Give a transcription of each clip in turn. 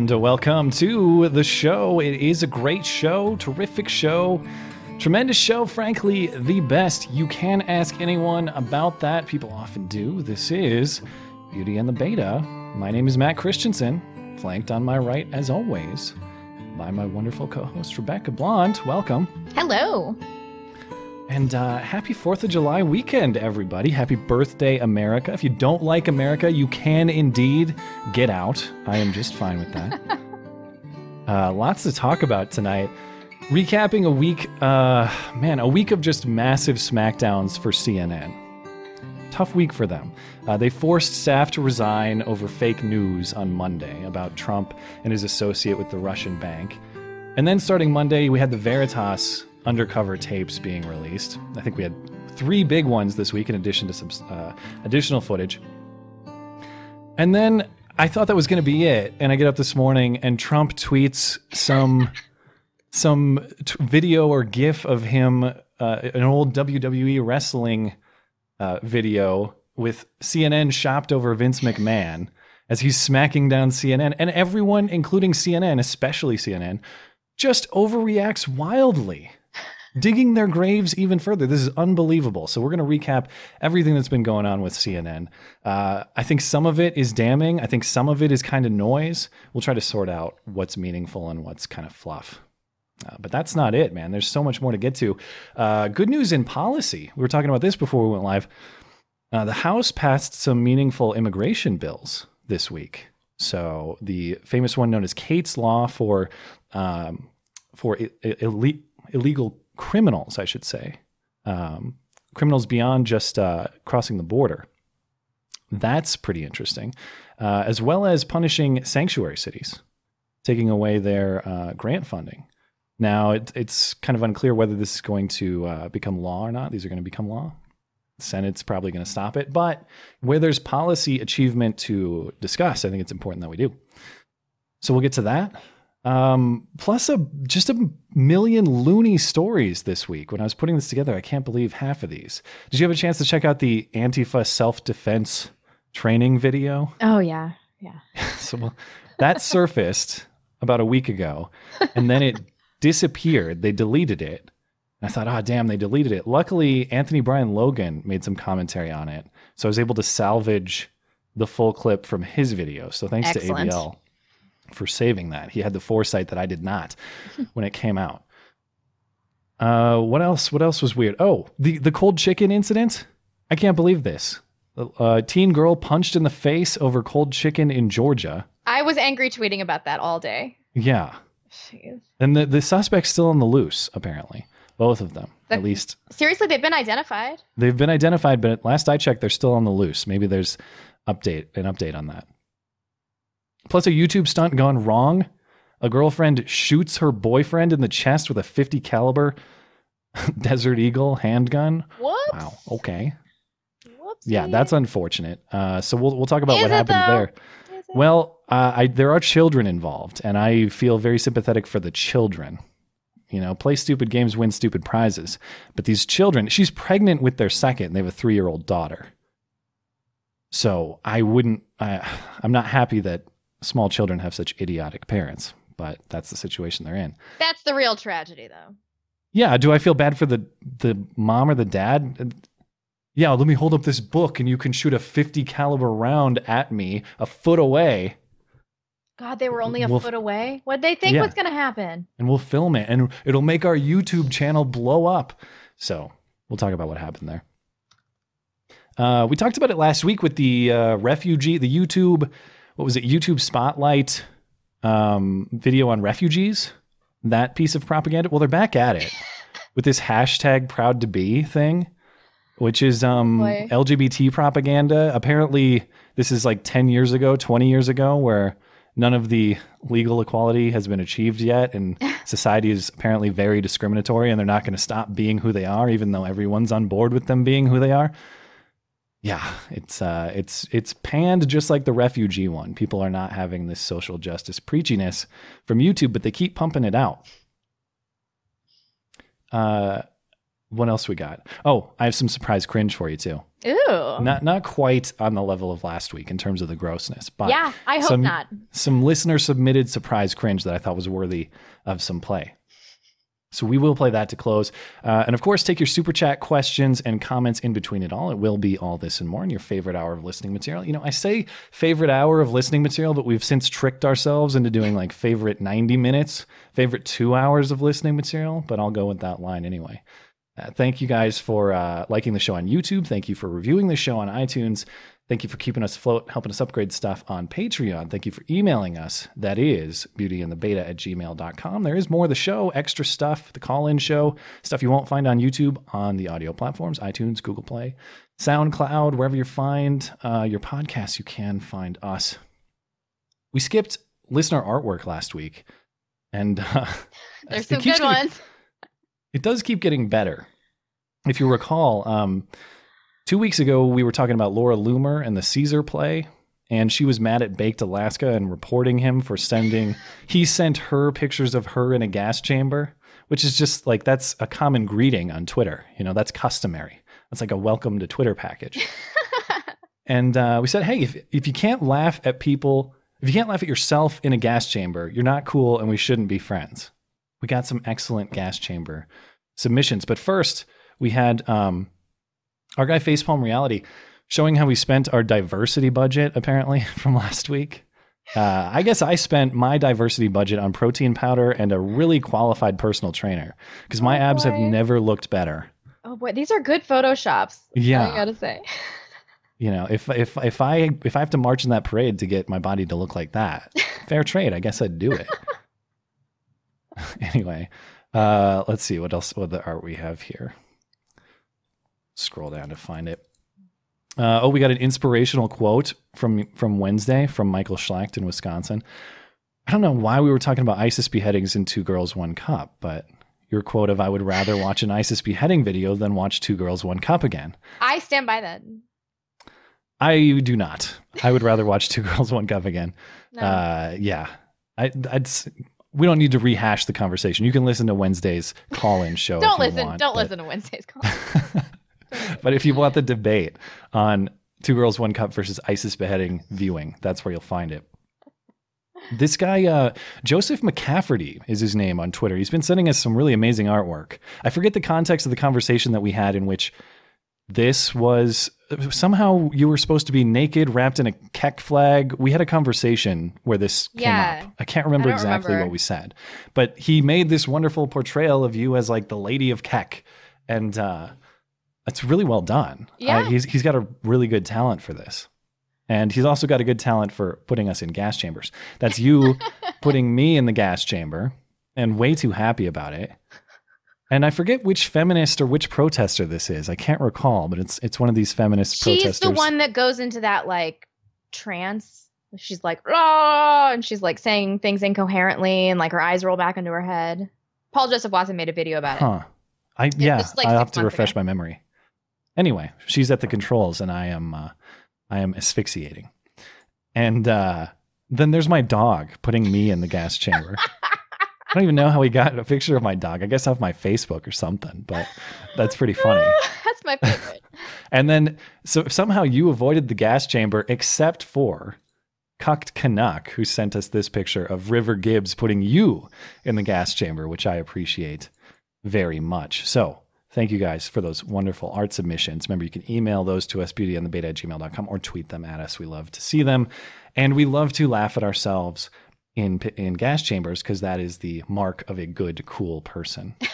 And welcome to the show. It is a great show, terrific show, tremendous show, frankly, the best. You can ask anyone about that. People often do. This is Beauty and the Beta. My name is Matt Christensen, flanked on my right, as always, by my wonderful co host, Rebecca Blonde. Welcome. Hello. And uh, happy 4th of July weekend, everybody. Happy birthday, America. If you don't like America, you can indeed get out. I am just fine with that. uh, lots to talk about tonight. Recapping a week, uh, man, a week of just massive smackdowns for CNN. Tough week for them. Uh, they forced staff to resign over fake news on Monday about Trump and his associate with the Russian bank. And then starting Monday, we had the Veritas undercover tapes being released. I think we had three big ones this week in addition to some uh, additional footage. And then I thought that was going to be it. And I get up this morning and Trump tweets some some t- video or gif of him, uh, an old WWE wrestling uh, video with CNN shopped over Vince McMahon as he's smacking down CNN. And everyone, including CNN, especially CNN, just overreacts wildly, digging their graves even further. This is unbelievable. So, we're going to recap everything that's been going on with CNN. Uh, I think some of it is damning. I think some of it is kind of noise. We'll try to sort out what's meaningful and what's kind of fluff. Uh, but that's not it, man. There's so much more to get to. Uh, good news in policy. We were talking about this before we went live. Uh, the House passed some meaningful immigration bills this week. So the famous one known as Kate's Law for um, for I- I- illegal criminals, I should say, um, criminals beyond just uh, crossing the border. That's pretty interesting, uh, as well as punishing sanctuary cities, taking away their uh, grant funding. Now, it, it's kind of unclear whether this is going to uh, become law or not. These are going to become law. Senate's probably going to stop it. But where there's policy achievement to discuss, I think it's important that we do. So we'll get to that. Um, plus, a just a million loony stories this week. When I was putting this together, I can't believe half of these. Did you have a chance to check out the Antifa self defense training video? Oh yeah, yeah. So well, that surfaced about a week ago, and then it disappeared. They deleted it. I thought, oh damn, they deleted it. Luckily, Anthony Bryan Logan made some commentary on it, so I was able to salvage the full clip from his video. So thanks Excellent. to ABL for saving that. He had the foresight that I did not when it came out. Uh, what else? What else was weird? Oh, the the cold chicken incident. I can't believe this. A teen girl punched in the face over cold chicken in Georgia. I was angry tweeting about that all day. Yeah. Jeez. And the, the suspect's still on the loose, apparently. Both of them. The- At least Seriously, they've been identified. they've been identified, but last I checked, they're still on the loose. Maybe there's update an update on that. Plus a YouTube stunt gone wrong. A girlfriend shoots her boyfriend in the chest with a 50 caliber Desert Eagle handgun. What? Wow. Okay. Whoops. Yeah, that's unfortunate. Uh, so we'll we'll talk about Is what happened though? there. Well, uh, I, there are children involved, and I feel very sympathetic for the children. You know, play stupid games, win stupid prizes. But these children, she's pregnant with their second. and They have a three year old daughter. So I wouldn't, I, I'm not happy that small children have such idiotic parents, but that's the situation they're in. That's the real tragedy, though. Yeah. Do I feel bad for the, the mom or the dad? Yeah. Let me hold up this book and you can shoot a 50 caliber round at me a foot away God, they were only a Well, foot away. What'd they think yeah. was going to happen? and we'll film it and it'll make our YouTube channel blow up. So we'll talk about what happened there. Uh, we talked about it last week with the uh, refugee, the YouTube, what was it? YouTube Spotlight um, video on refugees. That piece of propaganda. Well, they're back at it with this hashtag proud to be thing, which is um, boy. LGBT propaganda. Apparently, this is like 10 years ago, 20 years ago, where none of the legal equality has been achieved yet. And society is apparently very discriminatory and they're not going to stop being who they are, even though everyone's on board with them being who they are. Yeah, it's uh, it's it's panned just like the refugee one. People are not having this social justice preachiness from YouTube, but they keep pumping it out. Uh, what else we got? Oh, I have some surprise cringe for you too. Ooh. Not not quite on the level of last week in terms of the grossness, but yeah, I hope some- not. some listener submitted surprise cringe that I thought was worthy of some play. So we will play that to close. Uh, and of course, take your super chat questions and comments in between it all. It will be all this and more in your favorite hour of listening material. You know, I say favorite hour of listening material, but we've since tricked ourselves into doing like favorite 90 minutes, favorite two hours of listening material, but I'll go with that line anyway. Uh, thank you guys for uh, liking the show on YouTube. Thank you for reviewing the show on iTunes. Thank you for keeping us afloat, helping us upgrade stuff on Patreon. Thank you for emailing us. That is beautyandthebeta at gmail.com. There is more of the show, extra stuff, the call in show, stuff you won't find on YouTube on the audio platforms iTunes, Google Play, SoundCloud, wherever you find uh, your podcasts, you can find us. We skipped listener artwork last week, and uh, There's some good getting- ones. it does keep getting better. If you recall, um, two weeks ago we were talking about Laura Loomer and the Caesar play, and she was mad at Baked Alaska and reporting him for sending. he sent her pictures of her in a gas chamber, which is just like that's a common greeting on Twitter. You know, that's customary. That's like a welcome to Twitter package. and uh, we said, hey, if if you can't laugh at people, if you can't laugh at yourself in a gas chamber, you're not cool, and we shouldn't be friends. We got some excellent gas chamber submissions. But first, we had um, our guy Facepalm Reality showing how we spent our diversity budget, apparently, from last week. Uh, I guess I spent my diversity budget on protein powder and a really qualified personal trainer because my Oh, abs have never looked better. Oh boy, these are good photoshops. Yeah. I gotta say. You know, if if if I if I have to march in that parade to get my body to look like that, fair trade. I guess I'd do it. anyway, uh, let's see what else. What the art we have here? Scroll down to find it. Uh, oh, we got an inspirational quote from from Wednesday from Michael Schlacht in Wisconsin. I don't know why we were talking about ISIS beheadings in Two Girls One Cup, but your quote of "I would rather watch an ISIS beheading video than watch Two Girls One Cup again." I stand by that. I do not. I would rather watch Two Girls One Cup again. No. Uh, yeah, I, I'd. We don't need to rehash the conversation. You can listen to Wednesday's call-in show. don't you listen. want, don't but- listen to Wednesday's call. but if you want the debate on Two Girls One Cup versus ISIS beheading viewing, that's where you'll find it. This guy, uh, Joseph McCafferty, is his name on Twitter. He's been sending us some really amazing artwork. I forget the context of the conversation that we had in which this was somehow you were supposed to be naked, wrapped in a Kek flag. We had a conversation where this came up. I can't remember don't exactly remember. what we said, but he made this wonderful portrayal of you as like the lady of Kek, and uh, it's really well done. Yeah. Uh, he's he's got a really good talent for this. And he's also got a good talent for putting us in gas chambers. That's you putting me in the gas chamber and way too happy about it. And I forget which feminist or which protester this is. I can't recall, but it's it's one of these feminist She's protesters. the one that goes into that like trance. She's like, "Ah," and she's like saying things incoherently, and like her eyes roll back into her head. Paul Joseph Watson made a video about it. Huh. I yeah, is like I'll have to refresh ago. my memory. Anyway, she's at the controls and I am uh, I am asphyxiating. And uh, then there's my dog putting me in the gas chamber. I don't even know how he got a picture of my dog. I guess off my Facebook or something, but that's pretty funny. That's my favorite. And then, so somehow you avoided the gas chamber, except for Cucked Canuck, who sent us this picture of River Gibbs putting you in the gas chamber, which I appreciate very much. So, thank you guys for those wonderful art submissions. Remember, you can email those to us, beautyandthebeta at gmail.com, or tweet them at us. We love to see them. And we love to laugh at ourselves in, in gas chambers because that is the mark of a good, cool person.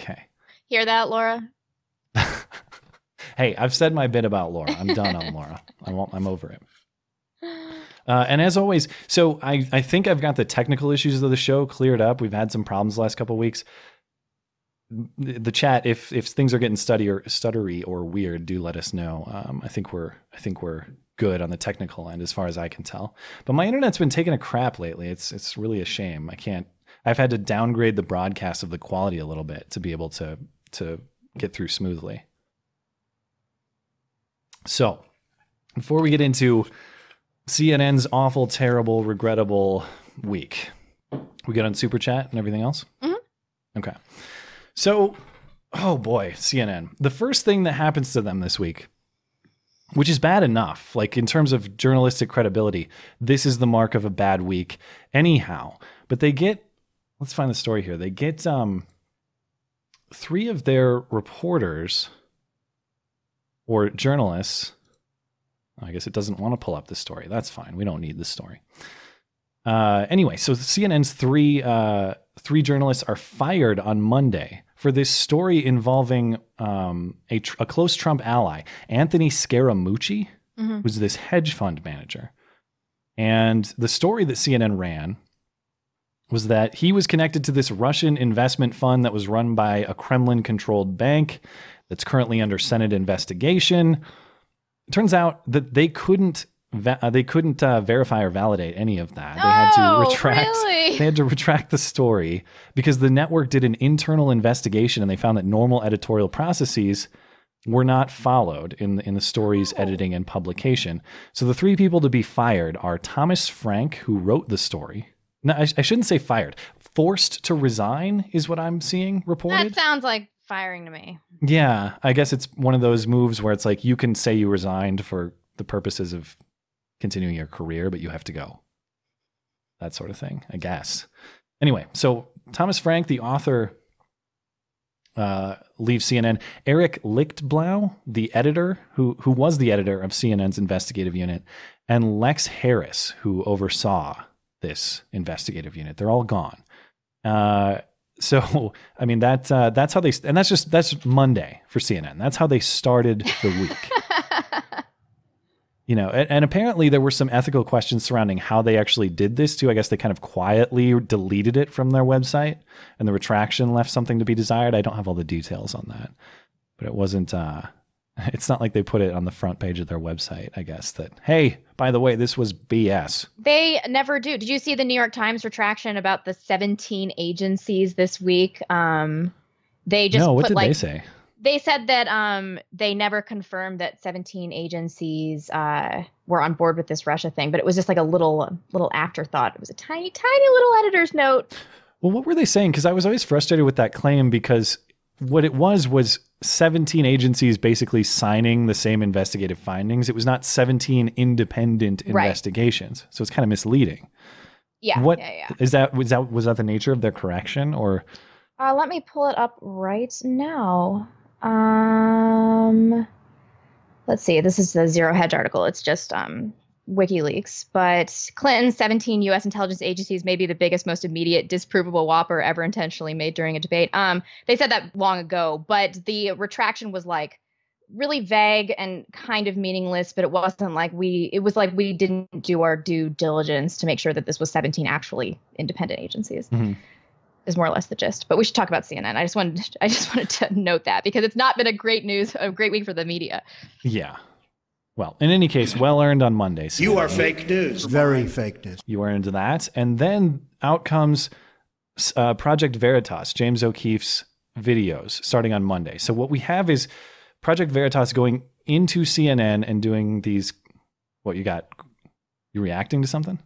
Okay. Hear that, Laura? Hey, I've said my bit about Laura. I'm done on Laura. I won't, I'm over it. Uh, and as always, so I, I think I've got the technical issues of the show cleared up. We've had some problems the last couple of weeks. The chat, if if things are getting stutty or stuttery or weird, do let us know. Um, I think we're I think we're good on the technical end as far as I can tell. But my internet's been taking a crap lately. It's it's really a shame. I can't. I've had to downgrade the broadcast of the quality a little bit to be able to to get through smoothly. So, before we get into CNN's awful, terrible, regrettable week, we get on super chat and everything else. Mhm. Okay. So, oh boy, CNN. The first thing that happens to them this week, which is bad enough, like in terms of journalistic credibility, this is the mark of a bad week, anyhow. But they get, let's find the story here. They get um, three of their reporters or journalists. I guess it doesn't want to pull up the story. That's fine. We don't need the story. Uh, anyway, so CNN's three uh, three journalists are fired on Monday for this story involving um, a, tr- a close Trump ally, Anthony Scaramucci, Mhm. who's this hedge fund manager. And the story that CNN ran was that he was connected to this Russian investment fund that was run by a Kremlin controlled bank that's currently under Senate investigation. It turns out that they couldn't va- uh, they couldn't uh, verify or validate any of that. They had Oh, to retract really? they had to retract the story because the network did an internal investigation and they found that normal editorial processes were not followed in the, in the story's editing and publication. So the three people to be fired are Thomas Frank, who wrote the story. No, I, I shouldn't say fired. Forced to resign is what I'm seeing reported. That sounds like firing to me. Yeah, I guess it's one of those moves where it's like you can say you resigned for the purposes of continuing your career, but you have to go. That sort of thing, I guess. Anyway, so Thomas Frank, the author, uh, leaves CNN. Eric Lichtblau, the editor, who who was the editor of CNN's investigative unit, and Lex Haris, who oversaw this investigative unit, they're all gone. Uh, so I mean that uh, that's how they and that's just that's Monday for CNN. That's how they started the week. you know, and, and apparently there were some ethical questions surrounding how they actually did this too. I guess they kind of quietly deleted it from their website, and the retraction left something to be desired. I don't have all the details on that, but it wasn't. Uh, it's not like they put it on the front page of their website. I guess that hey, by the way, this was BS. They never do. Did you see the New York Times retraction about the 17 agencies this week? Um, they just no, what did like they say? They said that um, they never confirmed that 17 agencies uh, were on board with this Russia thing, but it was just like a little little afterthought. It was a tiny, tiny little editor's note. Well, what were they saying? Because I was always frustrated with that claim because what it was was 17 agencies basically signing the same investigative findings. It was not 17 independent Right. investigations. So it's kind of misleading. Yeah, what yeah, yeah. is that was that was that the nature of their correction or Uh, let me pull it up right now. Let's see. This is the Zero Hedge article. It's just um, WikiLeaks. But Clinton's 17 U.S. intelligence agencies may be the biggest, most immediate, disprovable whopper ever intentionally made during a debate. Um, they said that long ago, but the retraction was like really vague and kind of meaningless. But it wasn't like we. It was like we didn't do our due diligence to make sure that this was 17 actually independent agencies Mhm. Is more or less the gist. But we should talk about CNN. I just wanted I just wanted to note that because it's not been a great news a great week for the media. yeah. Well, in any case, well earned on Monday. You are fake news. Very fake news. You earned that. And then out comes uh, Project Veritas, James O'Keefe's videos starting on Monday. So what we have is Project Veritas going into CNN and doing these. What you got? You reacting to something?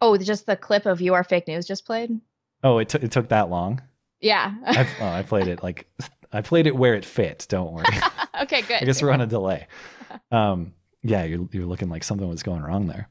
Oh, just the clip of "You Are Fake News" just played. Oh, it, took it took that long. Yeah. I, oh, I played it like I played it where it fit. Don't worry. okay, good. I guess we're on a delay. Um, yeah, you're you're looking like something was going wrong there.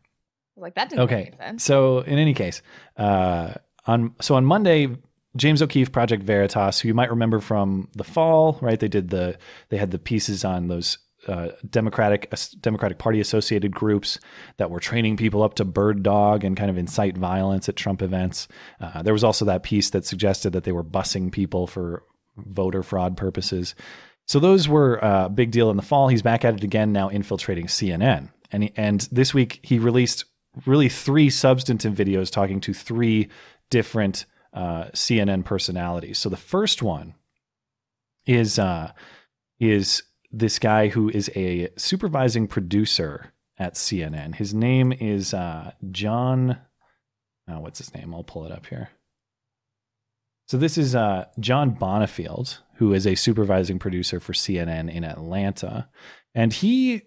like that didn't Okay, make any sense. so in any case, uh, on so on Monday, James O'Keefe, Project Veritas, who you might remember from the fall, right? They did the they had the pieces on those uh, Democratic Democratic Party associated groups that were training people up to bird dog and kind of incite violence at Trump events. Uh, there was also that piece that suggested that they were busing people for voter fraud purposes. So those were a big deal in the fall. He's back at it again now, infiltrating CNN. And he, and this week he released really three substantive videos talking to three different uh, CNN personalities. So the first one is uh, is this guy who is a supervising producer at CNN. His name is uh, John. Oh, what's his name? I'll pull it up here. So this is uh, John Bonifield, who is a supervising producer for CNN in Atlanta, and he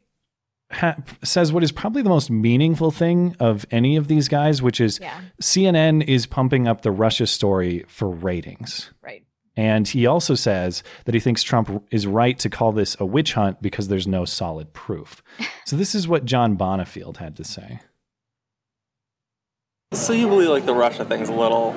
ha- says what is probably the most meaningful thing of any of these guys, which is Yeah, CNN is pumping up the Russia story for ratings. right. And he also says that he thinks Trump is right to call this a witch hunt because there's no solid proof. so this is what John Bonifield had to say. So you believe like the Russia thing's a little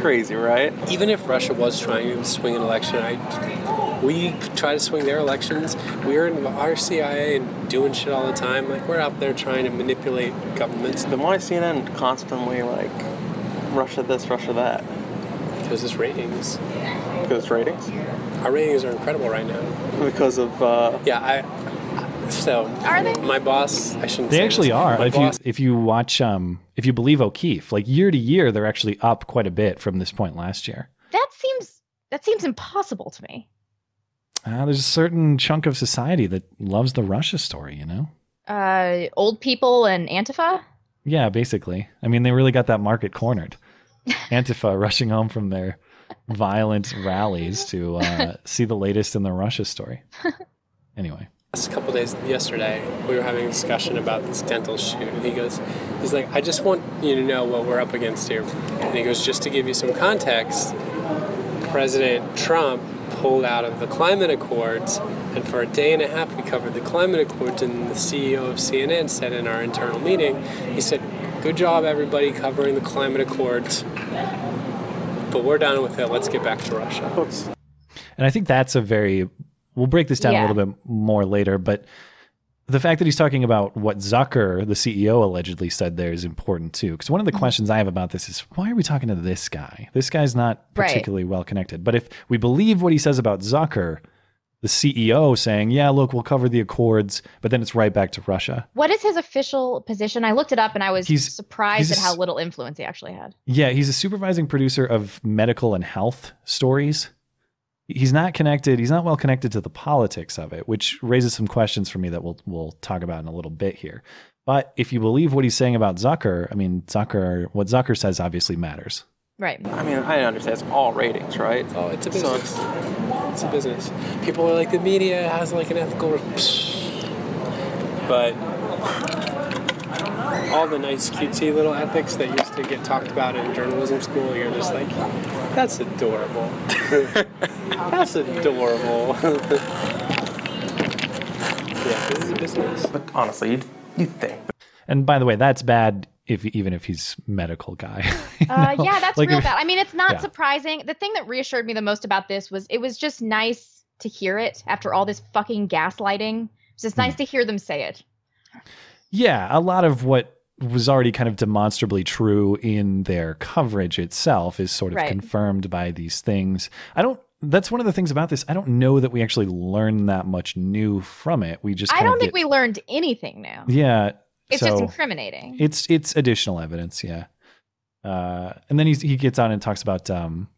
crazy, right? even if Russia was trying to swing an election, I, we try to swing their elections. We're in our CIA and doing shit all the time. Like we're out there trying to manipulate governments Then why is CNN constantly like Russia this, Russia that? Because it's ratings. Because ratings? Our ratings are incredible right now. Because of uh, Yeah, I. So Are they? My boss, I shouldn't. They say actually this. are. My If boss, you if you watch um if you believe O'Keefe, like year to year, they're actually up quite a bit from this point last year. That seems that seems impossible to me. Uh, there's a certain chunk of society that loves the Russia story, you know? Uh, old people and Antifa. Yeah, basically. I mean, they really got that market cornered. Antifa rushing home from their violent rallies to uh, see the latest in the Russia story. Anyway, last couple days yesterday we were having a discussion about this dental shoot and he goes he's like i just want you to know what we're up against here and he goes just to give you some context president trump pulled out of the climate accords and for a day and a half we covered the climate accords and the ceo of cnn said in our internal meeting he said good job everybody covering the climate accords but we're done with it let's get back to russia and I think that's a very, we'll break this down Yeah. a little bit more later, but the fact that he's talking about what Zucker, the CEO, allegedly said there is important too. Because one of the Mm-hmm. questions I have about this is why are we talking to this guy? This guy's not Right. particularly well connected. But if we believe what he says about Zucker, the CEO saying, yeah, look, we'll cover the accords, but then it's right back to Russia. What is his official position? I looked it up and I was He's- surprised he's at how little influence he actually had. Yeah, he's a supervising producer of medical and health stories. He's not connected. He's not well connected to the politics of it, which raises some questions for me that we'll we'll talk about in a little bit here. But if you believe what he's saying about Zucker, I mean, Zucker, what Zucker says obviously matters. Right. I mean, I understand it's all ratings, right? Oh, it's a So business. It's a business. People are like the media has like an ethical, but all the nice cutesy little ethics that used to get talked about in journalism school, you're just like, that's adorable. that's adorable. yeah, this is a business. But honestly, you you think And by the way, that's bad if even if he's medical guy. You Uh, yeah, that's Like real if- bad. I mean, it's not yeah. surprising. The thing that reassured me the most about this was it was just nice to hear it after all this fucking gaslighting. It's just nice to hear them say it. Yeah, a lot of what was already kind of demonstrably true in their coverage itself is sort of Right. confirmed by these things. I don't that's one of the things about this. I don't know that we actually learned that much new from it. We just I don't think get- we learned anything new. Yeah. It's so just incriminating. it's it's additional evidence, yeah. Uh, and then he's, he gets on and talks about um,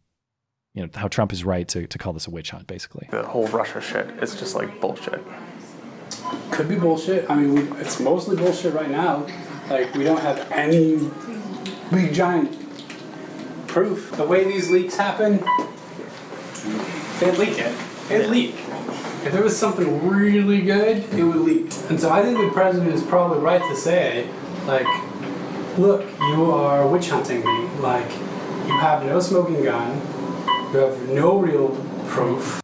you know how Trump is right to, to call this a witch hunt, basically. the whole Russia shit is just like bullshit. Could be bullshit. I mean, we, it's mostly bullshit right now. Like, we don't have any big giant proof. The way these leaks happen, they'd leak it. It'd leak. If there was something really good, it would leak. And so I think the president is probably right to say, like, look, you are witch hunting me. Like, You have no smoking gun. You have no real proof.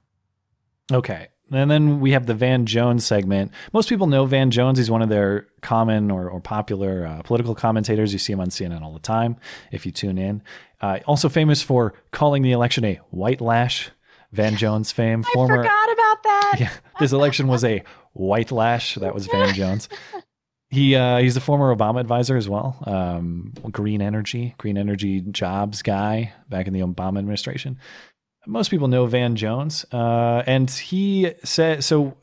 Okay. And then we have the Van Jones segment. Most people know Van Jones. He's one of their common or, or popular uh, political commentators. You see him on CNN all the time if you tune in. Uh, also famous for calling the election a white lash. Van Jones fame. I forgot about that. Yeah, this election was a white lash. That was Van Jones. He uh, he's a former Obama advisor as well. Um, green energy, green energy jobs guy back in the Obama administration. Most people know Van Jones, uh, and he said so.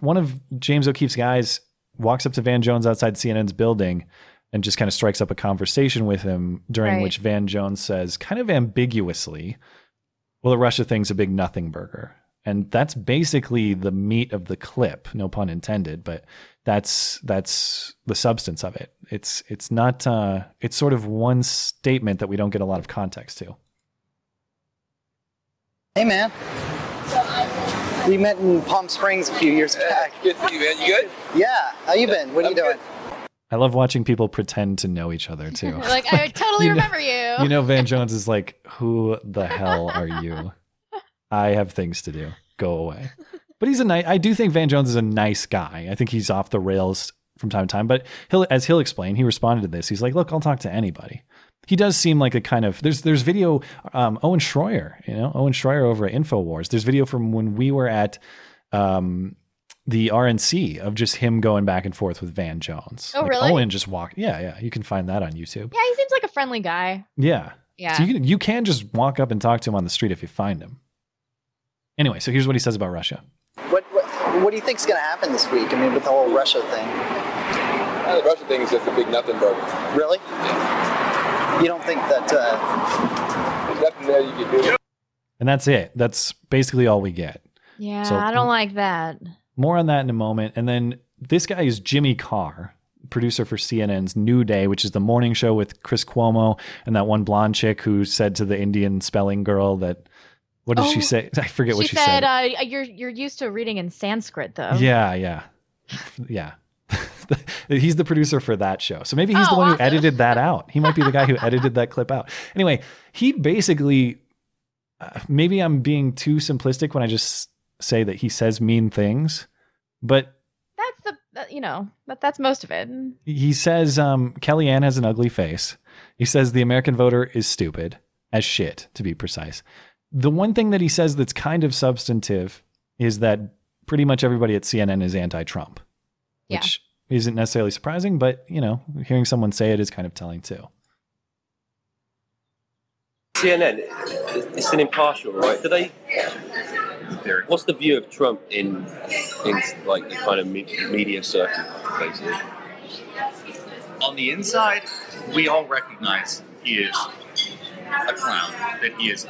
One of James O'Keefe's guys walks up to Van Jones outside CNN's building and just kind of strikes up a conversation with him, during Right. which Van Jones says, kind of ambiguously, well, the Russia thing's a big nothing burger. And that's basically the meat of the clip, no pun intended, but that's that's the substance of it. It's it's not uh it's sort of one statement that we don't get a lot of context to. Hey, man. We met in Palm Springs a few years back. Good for you, man. You good? Yeah. How you been? What are you doing? I love watching people pretend to know each other too. like I totally You know- remember you. you know Van Jones is like, "Who the hell are you? I have things to do. Go away." But he's a nice. I do think Van Jones is a nice guy. I think he's off the rails from time to time, but he'll, as he'll explain, he responded to this. He's like, "Look, I'll talk to anybody." He does seem like a kind of there's there's video. Um, Owen Schroyer, you know, Owen Schroyer over at Infowars. There's video from when we were at um, the RNC of just him going back and forth with Van Jones. Oh, Like, really? Owen just walked. Yeah, yeah. You can find that on YouTube. yeah, he seems like a friendly guy. Yeah. Yeah. So you can you can just walk up and talk to him on the street if you find him. Anyway, so here's what he says about Russia. What, what, what do you think's going to happen this week? I mean, with the whole Russia thing. Uh, the Russia thing is just a big nothing burger. Really? Yeah. You don't think that? Uh, There's nothing there you can do. And that's it. That's basically all we get. Yeah, So- I don't like that. More on that in a moment. And then this guy is Jimmy Carr, producer for CNN's New Day, which is the morning show with Chris Cuomo and that one blonde chick who said to the Indian spelling girl that what did she Oh, say? I forget what she she said, said. Uh, "You're you're used to reading in Sanskrit, though." Yeah, yeah. Yeah. he's the producer for that show. So maybe he's the Oh, one who edited that out. He might be the guy who edited that clip out. Anyway, he basically, uh, maybe I'm being too simplistic when I just say that he says mean things, but That's the you know, but that's most of it. he says um, Kellyanne has an ugly face. He says the American voter is stupid as shit, to be precise. The one thing that he says that's kind of substantive is that pretty much everybody at CNN is anti-Trump, Yeah. which isn't necessarily surprising, but you know, hearing someone say it is kind of telling too. CNN, it's an impartial, right? Do they? What's the view of Trump in, in like the kind of me- media circle, basically? on the inside, we all recognize he is a clown, that he is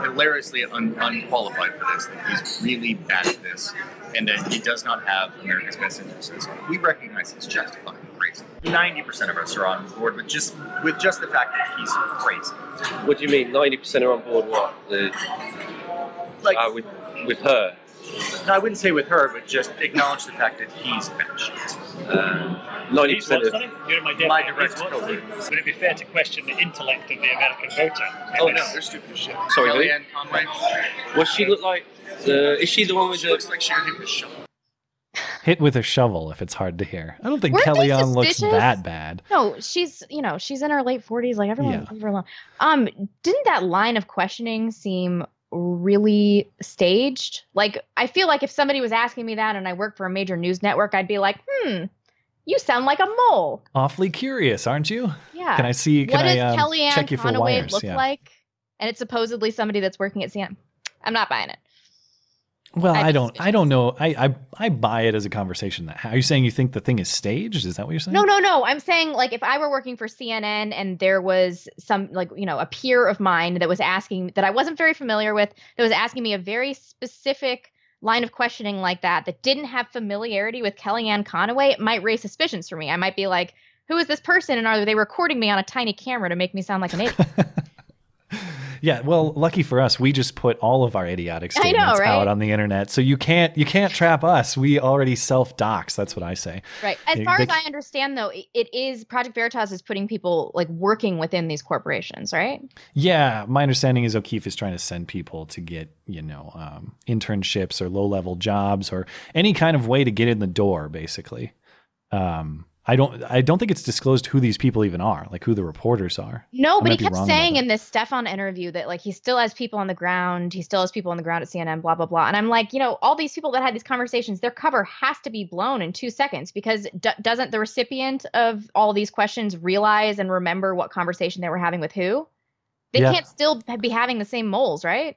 hilariously un- unqualified for this, that he's really bad at this, and that he does not have America's best interests. We recognize he's justified crazy. Ninety percent of us are on board with just with just the fact that he's crazy. What do you mean? Ninety percent are on board. What? The, Like uh, with with her. no, I wouldn't say with her, but just acknowledge the fact that he's batshit. Ninety percent of. You're my, My deputy. direct What- quote. Would it be fair to question the intellect of the American voter? Oh no, they're stupid as shit. Sorry, who? Kellyanne Conway. What she look like? Uh, is she the one with She the? looks like she could hit with a shovel. Hit with a shovel if it's hard to hear. I don't think Weren't they Kellyanne looks suspicious? that bad. No, she's you know she's in her late forties. Like everyone, Yeah. leave her alone. Um, didn't that line of questioning seem really staged? Like I feel like if somebody was asking me that and I worked for a major news network, I'd be like, hmm, you sound like a mole. Awfully curious, aren't you? Yeah. Can I see? Can what I does um, Kellyanne check you for Conway wires? look Yeah. like? And it's supposedly somebody that's working at CNN. I'm not buying it. Well, I'm I don't. I don't know. I, I I buy it as a conversation. That are you saying you think the thing is staged? Is that what you're saying? No, no, no. I'm saying like if I were working for CNN and there was some like you know a peer of mine that was asking that I wasn't very familiar with that was asking me a very specific line of questioning like that that didn't have familiarity with Kellyanne Conway, it might raise suspicions for me. I might be like, who is this person and are they recording me on a tiny camera to make me sound like an idiot? Yeah, well, lucky for us, we just put all of our idiotic I know, statements right? out on the internet, so you can't you can't trap us. We already self dox. That's what I say. Right. As far they as I understand, though, it- it is Project Veritas is putting people like working within these corporations, right? Yeah, my understanding is O'Keefe is trying to send people to get, you know, um, internships or low level jobs or any kind of way to get in the door, basically. Um, I don't, I don't think it's disclosed who these people even are, like who the reporters are. No, but he kept saying in this Stefan interview that like he still has people on the ground. He still has people on the ground at CNN. Blah blah blah. And I'm like, you know, all these people that had these conversations, their cover has to be blown in two seconds because d- doesn't the recipient of all these questions realize and remember what conversation they were having with who? They Yeah. can't still be having the same moles, right?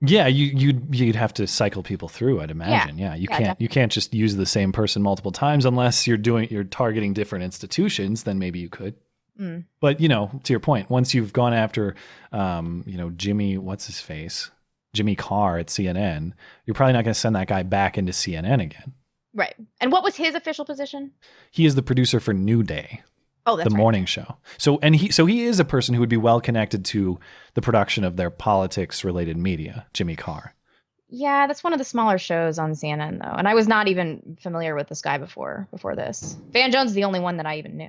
Yeah, you you'd you'd have to cycle people through. I'd imagine. Yeah, you Yeah, can't you can't just use the same person multiple times unless you're doing you're targeting different institutions. Then maybe you could. Mm. But you know, to your point, once you've gone after, um, you know, Jimmy, what's his face, Jimmy Carr at CNN, you're probably not going to send that guy back into CNN again. Right. And what was his official position? He is the producer for New Day, Oh, the right. morning show. So, and he, so he is a person who would be well connected to the production of their politics related media, Jimmy Carr. Yeah, that's one of the smaller shows on CNN though. And I was not even familiar with this guy before before this. Van Jones is the only one that I even knew.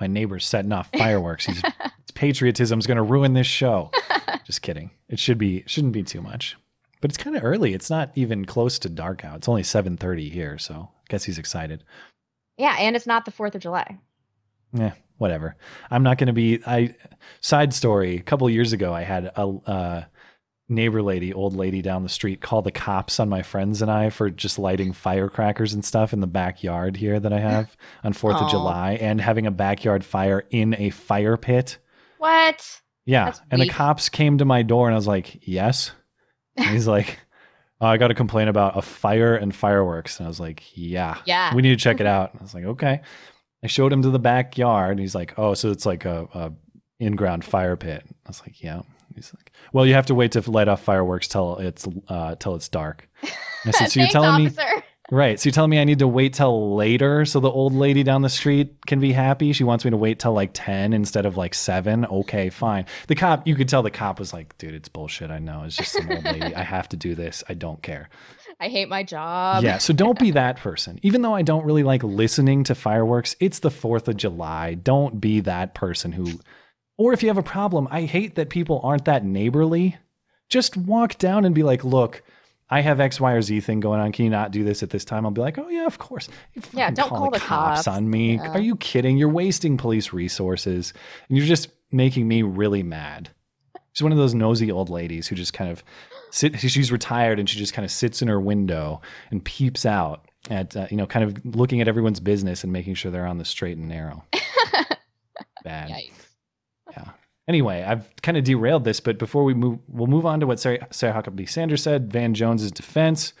My neighbor's setting off fireworks. He's his patriotism's going to ruin this show. Just kidding. It should be shouldn't be too much. But it's kind of early. It's not even close to dark out. It's only 7:30 here, so I guess he's excited. Yeah, and it's not the 4th of July. Yeah, whatever. I'm not going to be. I side story. A couple years ago, I had a uh, neighbor lady, old lady down the street, call the cops on my friends and I for just lighting firecrackers and stuff in the backyard here that I have on Fourth of July, and having a backyard fire in a fire pit. What? Yeah, That's and the cops came to my door, and I was like, "Yes." And he's like, oh, "I got to complain about a fire and fireworks," and I was like, "Yeah, Yeah. we need to check it out." And I was like, "Okay." I showed him to the backyard, and he's like, "Oh, so it's like a, a in-ground fire pit." I was like, "Yeah." He's like, "Well, you have to wait to light off fireworks till it's uh, till it's dark." I said, "So you're telling me?" officer. Right. So you're telling me I need to wait till later so the old lady down the street can be happy? She wants me to wait till like 10 instead of like 7. Okay, fine. The cop, you could tell the cop was like, dude, it's bullshit. I know. It's just some old lady. I have to do this. I don't care. I hate my job. yeah. So don't be that person. Even though I don't really like listening to fireworks, it's the 4th of July. Don't be that person who, or if you have a problem, I hate that people aren't that neighborly. Just walk down and be like, look, I have X, Y, or Z thing going on. Can you not do this at this time? I'll be like, oh yeah, of course. You Yeah, don't call the cops. on me. Yeah. Are you kidding? You're wasting police resources, and you're just making me really mad. She's one of those nosy old ladies who just kind of sit. She's retired, and she just kind of sits in her window and peeps out at uh, you know, kind of looking at everyone's business and making sure they're on the straight and narrow. Bad. Yeah. Anyway, I've kind of derailed this, but before we move, we'll move on to what Sarah, Sarah Huckabee Sanders said. Van Jones's defense.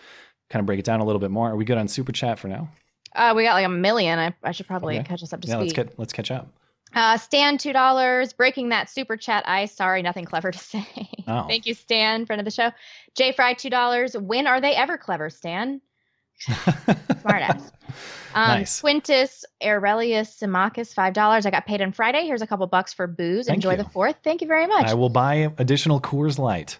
Kind of break it down a little bit more. Are we good on super chat for now? Uh, we got like a million. I, I should probably Okay. catch us up to yeah, speed. let's get let's catch up. Uh, Stan, two dollars. Breaking that super chat ice. Sorry, nothing clever to say. Oh. Thank you, Stan, friend of the show. Jay Fry, two dollars. When are they ever clever, Stan? Smart ass. Um, Nice. Quintus Aurelius Symmachus, five dollars. I got paid on Friday. Here's a couple bucks for booze. Thank Enjoy you. the fourth. Thank you very much. I will buy additional Coors Light.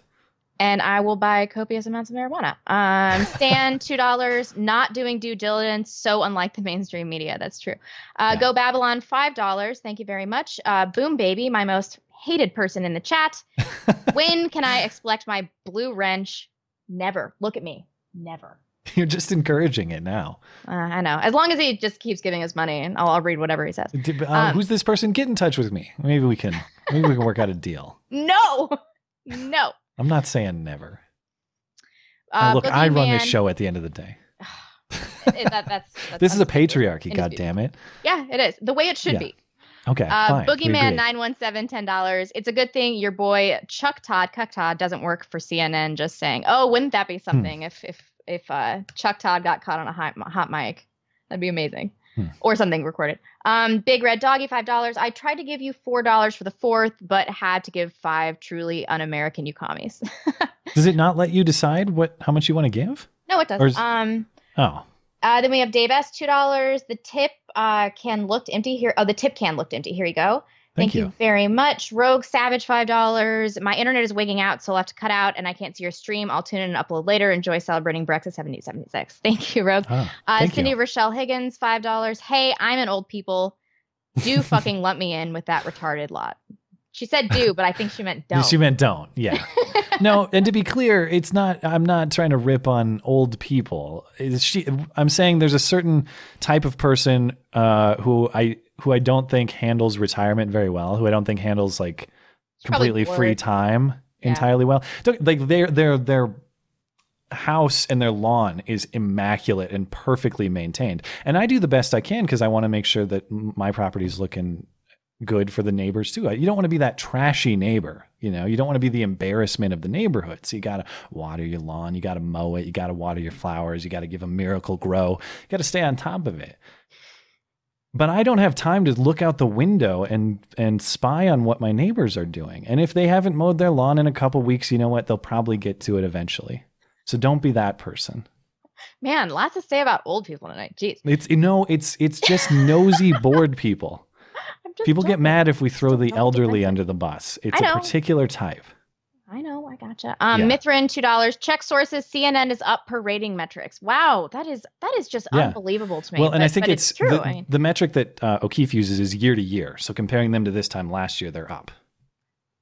And I will buy copious amounts of marijuana. Um, Stan, two dollars. Not doing due diligence, so unlike the mainstream media. That's true. Uh, Go Babylon, five dollars. Thank you very much. Uh, Boom baby, my most hated person in the chat. when can I expect my blue wrench? Never. Look at me. Never. You're just encouraging it now. Uh, I know. As long as he just keeps giving us money, and I'll, I'll read whatever he says. Uh, Um, who's this person? Get in touch with me. Maybe we can. Maybe we can work out a deal. No, no. I'm not saying never. Uh, Now, look, I run this show at the end of the day. It- that- that's, that's This is a patriarchy. God damn it. Yeah, it is the way it should Yeah. be. Okay, Uh, fine. Boogeyman nine one seven ten dollars. It's a good thing your boy Chuck Todd Cuck Todd doesn't work for CNN. Just saying. Oh, wouldn't that be Hmm. something if if if uh, Chuck Todd got caught on a hot, hot mic? That'd be amazing. Hmm. Or something recorded. Um, Big Red Doggy five dollars. I tried to give you four dollars for the fourth, but had to give five. Truly un-American, you commies. Does it not let you decide what how much you want to give? no, it Or does. is- Um. Oh, Uh, then we have Dave S. two dollars. The tip uh, can looked empty here. Oh, the tip can looked empty. Here you go. Thank, you. very much. Rogue Savage, $5. My internet is wigging out, so I'll have to cut out and I can't see your stream. I'll tune in and upload later. Enjoy celebrating Brexit 7076. Thank you, Rogue. Oh, uh, Cindy you. Rochelle Higgins, $5. Hey, I'm an old people. Do fucking lump me in with that retarded lot. She said do, but I think she meant don't. She meant don't. Yeah. no, and to be clear, it's not. I'm not trying to rip on old people. It's she, I'm saying there's a certain type of person uh, who I who I don't think handles retirement very well. Who I don't think handles like completely free time Yeah. entirely well. Like their their their house and their lawn is immaculate and perfectly maintained. And I do the best I can because I want to make sure that my property's looking good for the neighbors too. You don't want to be that trashy neighbor. You know, you don't want to be the embarrassment of the neighborhood. So you got to water your lawn, you got to mow it, you got to water your flowers, you got to give them Miracle-Gro. You got to stay on top of it. But I don't have time to look out the window and and spy on what my neighbors are doing. And if they haven't mowed their lawn in a couple weeks, you know what? They'll probably get to it eventually. So don't be that person. Man, lots to say about old people tonight. Jeez. It's you know, it's it's just nosy bored people. People get mad if we throw the elderly under the bus. It's a particular type. I know, I gotcha. Um, Yeah. Mithrin, two dollars. Check sources. CNN is up per rating metrics. Wow, that is that is just Yeah. unbelievable to me. Well, and I think but it's, true. the, I mean, the metric that uh, O'Keefe uses is year to year. So comparing them to this time last year, they're up.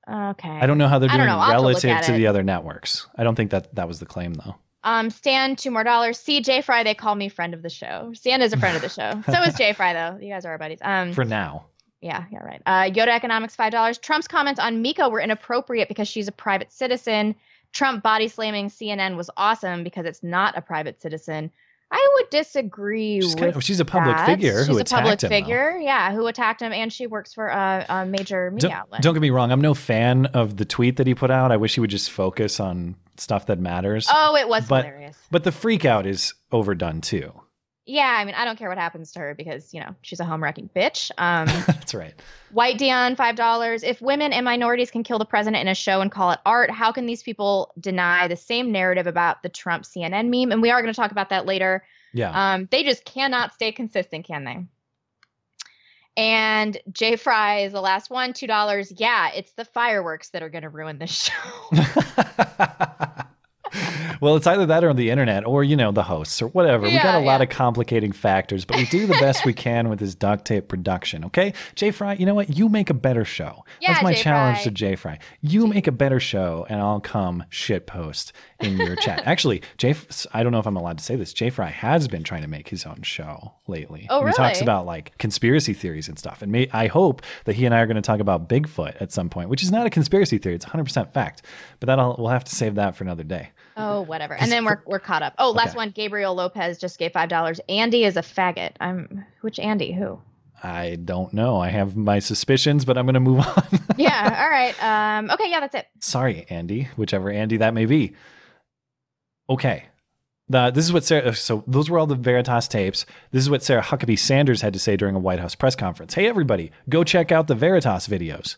okay. I don't know how they're doing know. To relative to the other networks. I don't think that that was the claim though. Um, Stan, two more dollars. See Jay Fry, they call me friend of the show. Stan is a friend of the show. So is Jay Fry, though. You guys are our buddies. Um, For now. Yeah, yeah, right. Uh, Yoda Economics, five dollars. Trump's comments on Mika were inappropriate because she's a private citizen. Trump body slamming CNN was awesome because it's not a private citizen. I would disagree She's with kind of- she's a public that. figure who She's a public him, though. figure, yeah, who attacked him, and she works for a, a major media Don't, outlet. don't get me wrong. I'm no fan of the tweet that he put out. I wish he would just focus on stuff that matters. Oh, it was but, hilarious. But the freak out is overdone too. Yeah, I mean, I don't care what happens to her because you know she's a home wrecking bitch. Um, That's right. White Dion, five dollars. If women and minorities can kill the president in a show and call it art, how can these people deny the same narrative about the Trump CNN meme? And we are going to talk about that later. Yeah. Um, they just cannot stay consistent, can they? And Jay Fry is the last one, two dollars. Yeah, it's the fireworks that are going to ruin this show. Well, it's either that or the internet or, you know, the hosts or whatever. we got Yeah, a lot of complicating factors, but we do the best we can with this duct tape production, okay? Jay Fry, you know what? You make a better show. Yeah, That's my Jay challenge Fry. to Jay Fry. You make a better show, and I'll come shit post in your chat. Actually, Jay, I don't know if I'm allowed to say this. Jay Fry has been trying to make his own show lately. Oh, And He talks about like conspiracy theories and stuff. And may, I hope that he and I are going to talk about Bigfoot at some point, which is not a conspiracy theory. It's 100% fact. But that'll, we'll have to save that for another day. Oh, whatever. And then we're we're caught up. Oh, last Okay. one. Gabriel Lopez just gave five dollars. Andy is a faggot. I'm which Andy? Who? I don't know. I have my suspicions, but I'm going to move on. yeah. All right. Um. Okay. Yeah. That's it. Sorry, Andy, whichever Andy that may be. Okay. The, this is what Sarah. So those were all the Veritas tapes. This is what Sarah Huckabee Sanders had to say during a White House press conference. Hey, everybody, go check out the Veritas videos.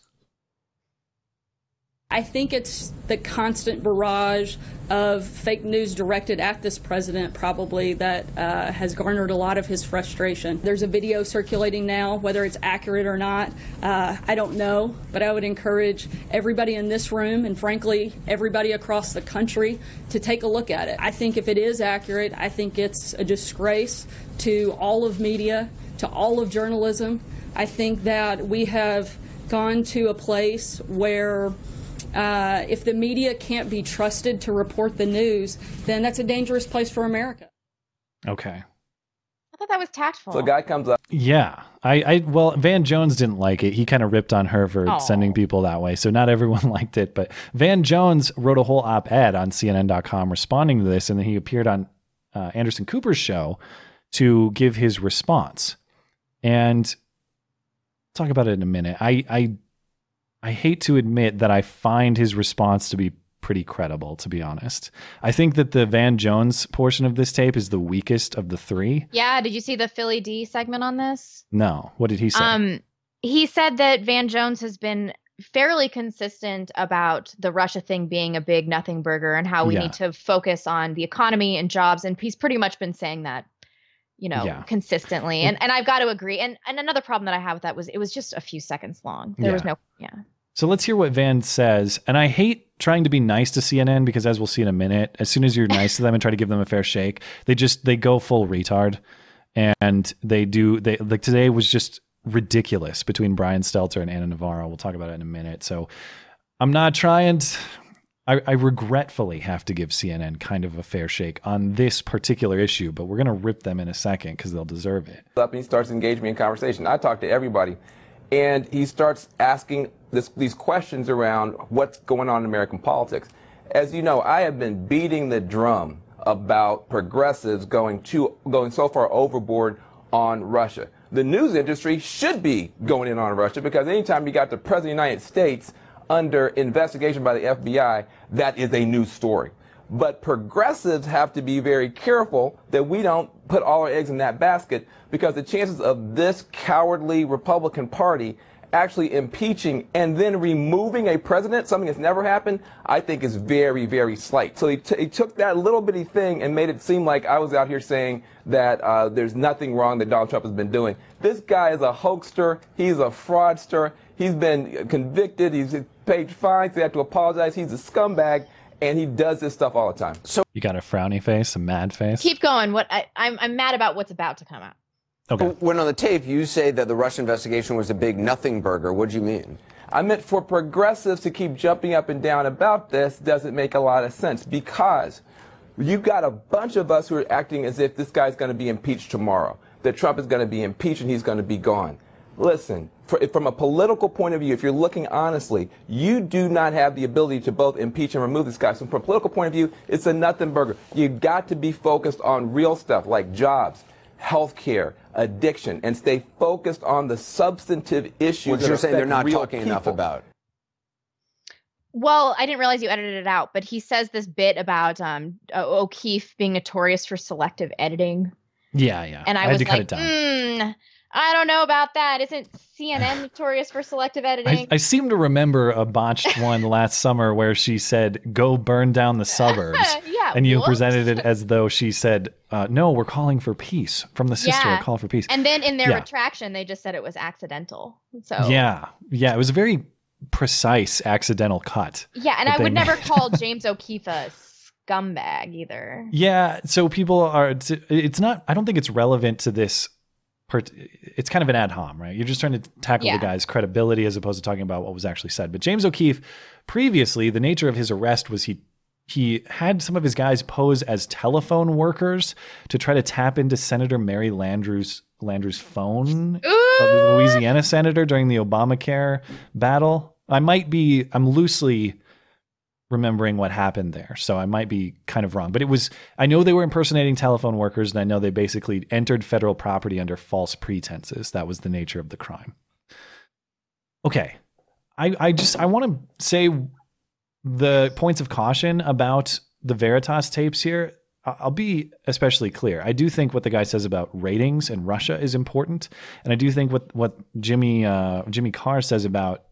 I think it's the constant barrage of fake news directed at this president, probably, that uh, has garnered a lot of his frustration. There's a video circulating now, whether it's accurate or not, uh, I don't know, but I would encourage everybody in this room and, frankly, everybody across the country to take a look at it. I think if it is accurate, I think it's a disgrace to all of media, to all of journalism. I think that we have gone to a place where uh, if the media can't be trusted to report the news, then that's a dangerous place for America. Okay. I thought that was tactful. So a guy comes up. Yeah. I, I well, Van Jones didn't like it. He kind of ripped on her for Aw. sending people that way. So not everyone liked it. But Van Jones wrote a whole op ed on CNN.com responding to this. And then he appeared on uh, Anderson Cooper's show to give his response. And talk about it in a minute. I, I, I hate to admit that I find his response to be pretty credible, to be honest. I think that the Van Jones portion of this tape is the weakest of the three. Yeah. Did you see the Philly D segment on this? No. What did he say? Um, he said that Van Jones has been fairly consistent about the Russia thing being a big nothing burger and how we Yeah. need to focus on the economy and jobs. And he's pretty much been saying that, you know, Yeah. consistently. And and I've got to agree. And and another problem that I have with that was it was just a few seconds long. There was no yeah. So let's hear what Van says. And I hate trying to be nice to CNN because as we'll see in a minute, as soon as you're nice to them and try to give them a fair shake, they just they go full retard. And they do they like today was just ridiculous between Brian Stelter and Ana Navarro. We'll talk about it in a minute. So I'm not trying to I, I regretfully have to give CNN kind of a fair shake on this particular issue, but we're gonna rip them in a second because they'll deserve it. up and he starts engaging me in conversation. I talk to everybody, and he starts asking this, these questions around what's going on in American politics. As you know, I have been beating the drum about progressives going too, going so far overboard on Russia. The news industry should be going in on Russia because anytime you got the President of the United States under investigation by the FBI, that is a news story. But progressives have to be very careful that we don't put all our eggs in that basket because the chances of this cowardly Republican Party actually impeaching and then removing a president, something that's never happened, I think is very, very slight. So he, he took that little bitty thing and made it seem like I was out here saying that uh, there's nothing wrong that Donald Trump has been doing. This guy is a hoaxer. He's a fraudster. He's been convicted. He's paid fines. He had to apologize. He's a scumbag. And he does this stuff all the time. So You got a frowny face, a mad face. Keep going. What I, I'm I'm mad about what's about to come out. Okay. When on the tape you say that the Russia investigation was a big nothing burger, what do you mean? I meant for progressives to keep jumping up and down about this doesn't make a lot of sense because you've got a bunch of us who are acting as if this guy's going to be impeached tomorrow, that Trump is going to be impeached and he's going to be gone. Listen, for, from a political point of view, if you're looking honestly, you do not have the ability to both impeach and remove this guy. So from a political point of view, it's a nothing burger. You've got to be focused on real stuff like jobs, health care, addiction, and stay focused on the substantive issues What that you're saying they're not real talking enough people. about. Well, I didn't realize you edited it out, but he says this bit about um O- O'Keefe being notorious for selective editing, Yeah, yeah. and I, had was to cut like, it down. mm, I don't know about that. Isn't CNN notorious for selective editing? I seem to remember a botched one last summer where she said, "Go burn down the suburbs," yeah, and you presented it as though she said, uh, "No, we're calling for peace." From the sister, Yeah. call for peace. And then in their Yeah. retraction, they just said it was accidental. So Yeah, yeah, it was a very precise accidental cut. yeah, and I would never call James O'Keefe a scumbag either. Yeah, so people are. It's not. I don't think it's relevant to this. It's kind of an ad hom, right? You're just trying to tackle Yeah. the guy's credibility as opposed to talking about what was actually said. But James O'Keefe, previously, the nature of his arrest was he he had some of his guys pose as telephone workers to try to tap into Senator Mary Landrieu's Landrieu's phone, of the Louisiana senator during the Obamacare battle. I might be. I'm loosely remembering what happened there. So I might be kind of wrong. But it was, I know they were impersonating telephone workers, and I know they basically entered federal property under false pretenses. That was the nature of the crime. Okay. I, I just, I want to say the points of caution about the Veritas tapes here. I'll be especially clear. I do think what the guy says about ratings and Russia is important, and I do think what what Jimmy uh, Jimmy Carr says about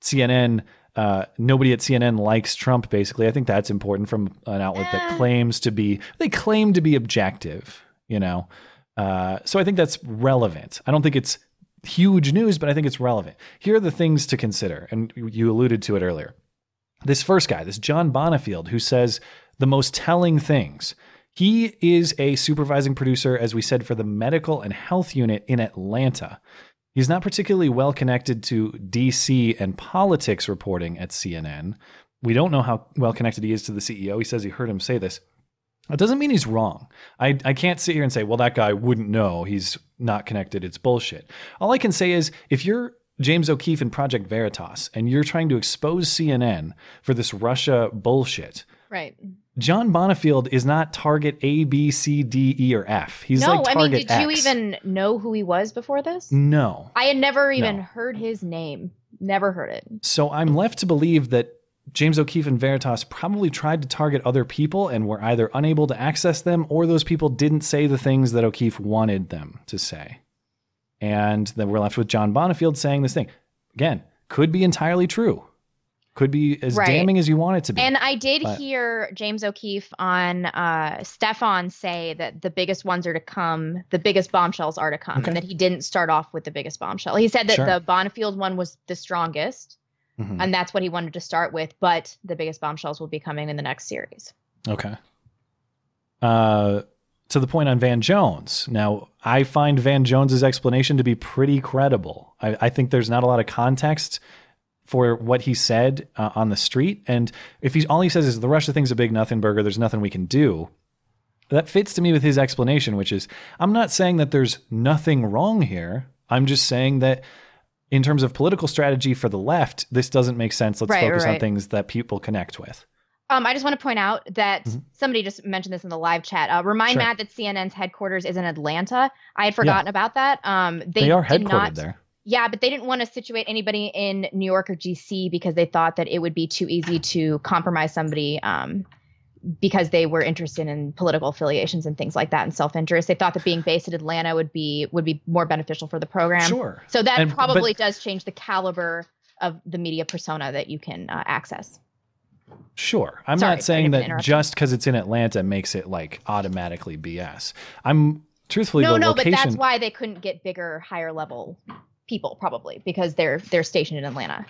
CNN. Uh, nobody at CNN likes Trump. Basically, I think that's important from an outlet that claims to be they claim to be objective. You know, uh, so I think that's relevant. I don't think it's huge news, but I think it's relevant. Here are the things to consider, and you alluded to it earlier. This first guy, this John Bonifield, who says the most telling things. He is a supervising producer, as we said, for the medical and health unit in Atlanta. He's not particularly well connected to DC and politics reporting at CNN. We don't know how well connected he is to the CEO. He says he heard him say this. That doesn't mean he's wrong. I, I can't sit here and say, well, that guy wouldn't know. He's not connected. It's bullshit. All I can say is if you're James O'Keefe and Project Veritas and you're trying to expose CNN for this Russia bullshit, Right. John Bonifield is not target A, B, C, D, E, or F. He's no, like I mean, target did you even know who he was before this? No. I had never even No. heard his name. Never heard it. So I'm left to believe that James O'Keefe and Veritas probably tried to target other people and were either unable to access them or those people didn't say the things that O'Keefe wanted them to say. And then we're left with John Bonifield saying this thing. Again, could be entirely true. Could be as Right. damning as you want it to be. And I did But- hear James O'Keefe on uh, Stefan say that the biggest ones are to come, the biggest bombshells are to come, Okay. and that he didn't start off with the biggest bombshell. He said that Sure. the Bonifield one was the strongest, Mhm. and that's what he wanted to start with, but the biggest bombshells will be coming in the next series. Okay. Uh, to the point on Van Jones. Now, I find Van Jones's explanation to be pretty credible. I, I think there's not a lot of context for what he said uh, on the street, and if he's all he says is the Russia thing's a big nothing burger, there's nothing we can do. That fits to me with his explanation, which is I'm not saying that there's nothing wrong here. I'm just saying that in terms of political strategy for the left, this doesn't make sense. Let's Right, focus on things that people connect with. Um, I just want to point out that somebody just mentioned this in the live chat. Uh, remind Mm-hmm. Sure. Matt that CNN's headquarters is in Atlanta. I had forgotten about that. Um, they, They, are headquartered not, there. Yeah, but they didn't want to situate anybody in New York or DC because they thought that it would be too easy to compromise somebody um, because they were interested in political affiliations and things like that and self-interest. They thought that being based in Atlanta would be would be more beneficial for the program. Sure. So that And- but- probably does change the caliber of the media persona that you can uh, access. Sure. I'm Sorry, not saying that just because it's in Atlanta makes it like automatically BS. I'm truthfully no, no, location. but that's why they couldn't get bigger, higher level people probably because they're they're stationed in Atlanta.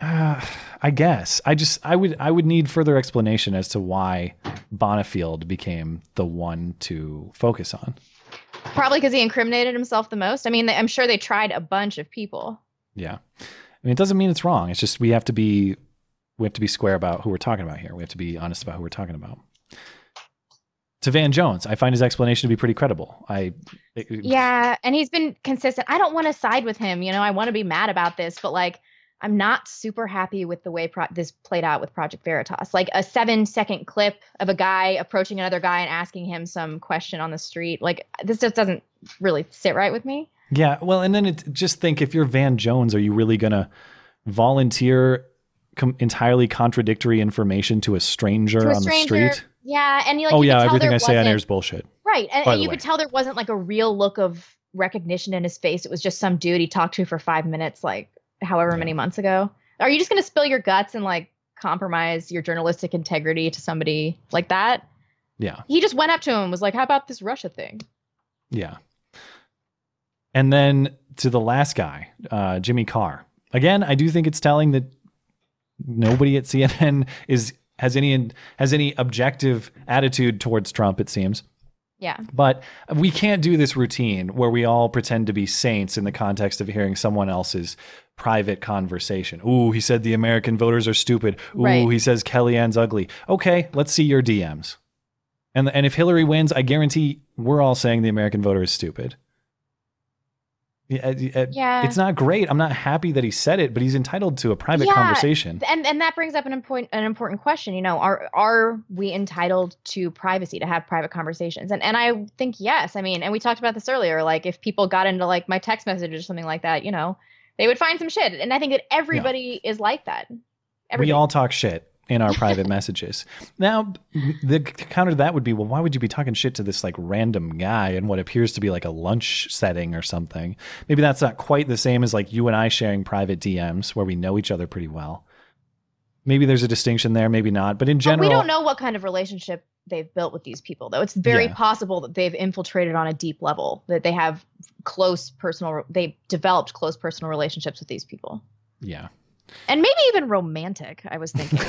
Uh, I guess I just I would I would need further explanation as to why Bonifield became the one to focus on. Probably because he incriminated himself the most. I mean, I'm sure they tried a bunch of people. Yeah. I mean, it doesn't mean it's wrong. It's just we have to be we have to be square about who we're talking about here. We have to be honest about who we're talking about. To Van Jones, I find his explanation to be pretty credible. I Yeah, and he's been consistent. I don't want to side with him. You know, I want to be mad about this, but like, I'm not super happy with the way pro- this played out with Project Veritas. Like a seven second clip of a guy approaching another guy and asking him some question on the street. Like, this just doesn't really sit right with me. Yeah, well, and then it, just think if you're Van Jones, are you really going to volunteer com- entirely contradictory information to a stranger to a on stranger, the street? Yeah, and you like, oh you yeah, everything I say on air is bullshit. Right. And, and you way. could tell there wasn't like a real look of recognition in his face. It was just some dude he talked to for five minutes, like however many months ago. Are you just going to spill your guts and like compromise your journalistic integrity to somebody like that? Yeah, He just went up to him and was like, How about this Russia thing? yeah. And then to the last guy, uh, Jimmy Carr. Again, I do think it's telling that nobody at CNN is has any has any objective attitude towards Trump. It seems. Yeah. But we can't do this routine where we all pretend to be saints in the context of hearing someone else's private conversation. Ooh, he said the American voters are stupid. Ooh, Right. he says Kellyanne's ugly. Okay, let's see your DMs. And and if Hillary wins, I guarantee we're all saying the American voter is stupid. Yeah, uh, uh, Yeah. it's not great. I'm not happy that he said it, but he's entitled to a private Yeah, conversation. And and that brings up an important an important question. You know, are are we entitled to privacy to have private conversations? And and I think yes. I mean, and we talked about this earlier. Like if people got into like my text messages or something like that, you know, they would find some shit. And I think that everybody is like that. Everybody. We all talk shit in our private messages. Now, the counter to that would be, well, why would you be talking shit to this like random guy in what appears to be like a lunch setting or something? Maybe that's not quite the same as like you and I sharing private DMs where we know each other pretty well. Maybe there's a distinction there, maybe not. But in But general, we don't know what kind of relationship they've built with these people, though. It's very Yeah. possible that they've infiltrated on a deep level, that they have close personal, they've developed close personal relationships with these people. yeah. And maybe even romantic, I was thinking.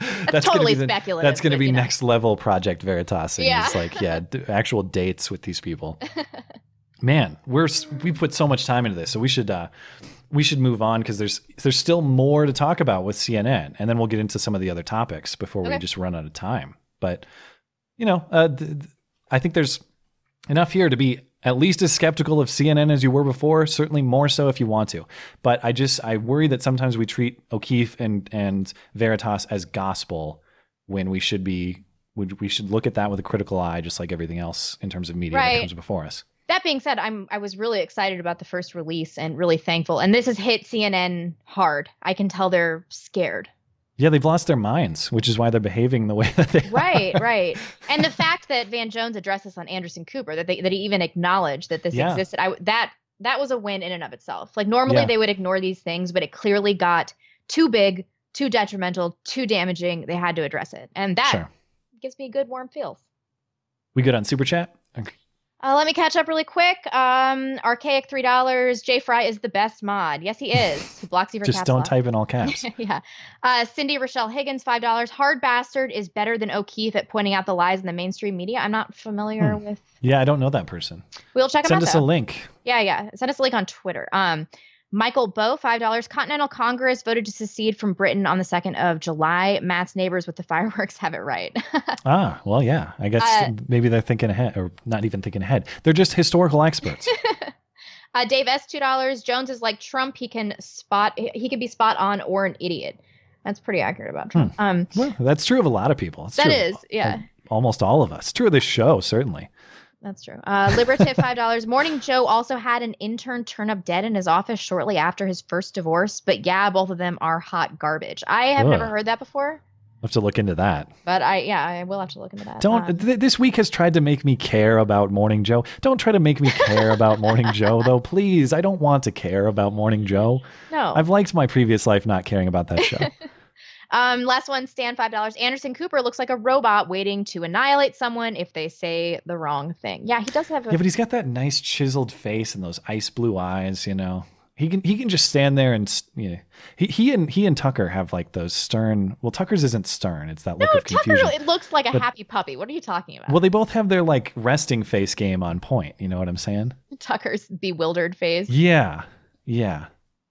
That's, gonna totally the- speculative. That's going to be you know. next level Project Veritas. Yeah. It's like, yeah, d- actual dates with these people. Man, we're we put so much time into this, so we should uh, we should move on because there's there's still more to talk about with CNN, and then we'll get into some of the other topics before we just run out of time. But you know, uh, th- th- I think there's enough here to be at least as skeptical of CNN as you were before. Certainly more so if you want to. But I just I worry that sometimes we treat O'Keefe and and Veritas as gospel when we should be we we should look at that with a critical eye, just like everything else in terms of media that comes before us. that being said, I'm I was really excited about the first release and really thankful. And this has hit CNN hard. I can tell they're scared. Yeah, they've lost their minds, which is why they're behaving the way that they Right, right. And the fact that Van Jones addressed this on Anderson Cooper, that they, that he even acknowledged that this Yeah. existed, I that that was a win in and of itself. Like normally Yeah. they would ignore these things, but it clearly got too big, too detrimental, too damaging. They had to address it, and that Sure. gives me a good warm feels. We good on super chat? Okay. Uh, let me catch up really quick. Um, archaic three dollars. Jay Fry is the best mod. Yes, he is. He blocks you for Just don't lock. type in all caps. yeah. Uh, Cindy Rochelle Higgins, five dollars. Hard bastard is better than O'Keefe at pointing out the lies in the mainstream media. I'm not familiar Hmm. with. Yeah, I don't know that person. We'll check. Send out. us though. a link. Yeah, yeah. Send us a link on Twitter. Um, Michael Bow, five dollars. Continental Congress voted to secede from Britain on the second of July. Matt's neighbors with the fireworks have it right. Ah, well, yeah. I guess Uh, maybe they're thinking ahead, or not even thinking ahead. They're just historical experts. uh, Dave S, two dollars. Jones is like Trump. He can spot. He can be spot on or an idiot. That's pretty accurate about Trump. Um, well, that's true of a lot of people. It's that is, yeah. almost all of us. True of this show, certainly. That's true. Uh, Liberative, five dollars. Morning Joe also had an intern turn up dead in his office shortly after his first divorce. But yeah, both of them are hot garbage. I have never heard that before, I'll have to look into that. but I yeah, I will have to look into that. Don't. Um, th- this week has tried to make me care about Morning Joe. Don't try to make me care about Morning Joe, though. Please, I don't want to care about Morning Joe. No. I've liked my previous life not caring about that show. Um, last one, Stan, five dollars. Anderson Cooper looks like a robot waiting to annihilate someone if they say the wrong thing. Yeah, he does have a. yeah, but he's got that nice chiseled face and those ice blue eyes. You know, he can he can just stand there and you know, he he and he and Tucker have like those stern. Well, Tucker's isn't stern. It's that look no, of Tucker. confusion. It looks like a But- happy puppy. What are you talking about? Well, they both have their like resting face game on point. You know what I'm saying? Tucker's bewildered face. Yeah, yeah.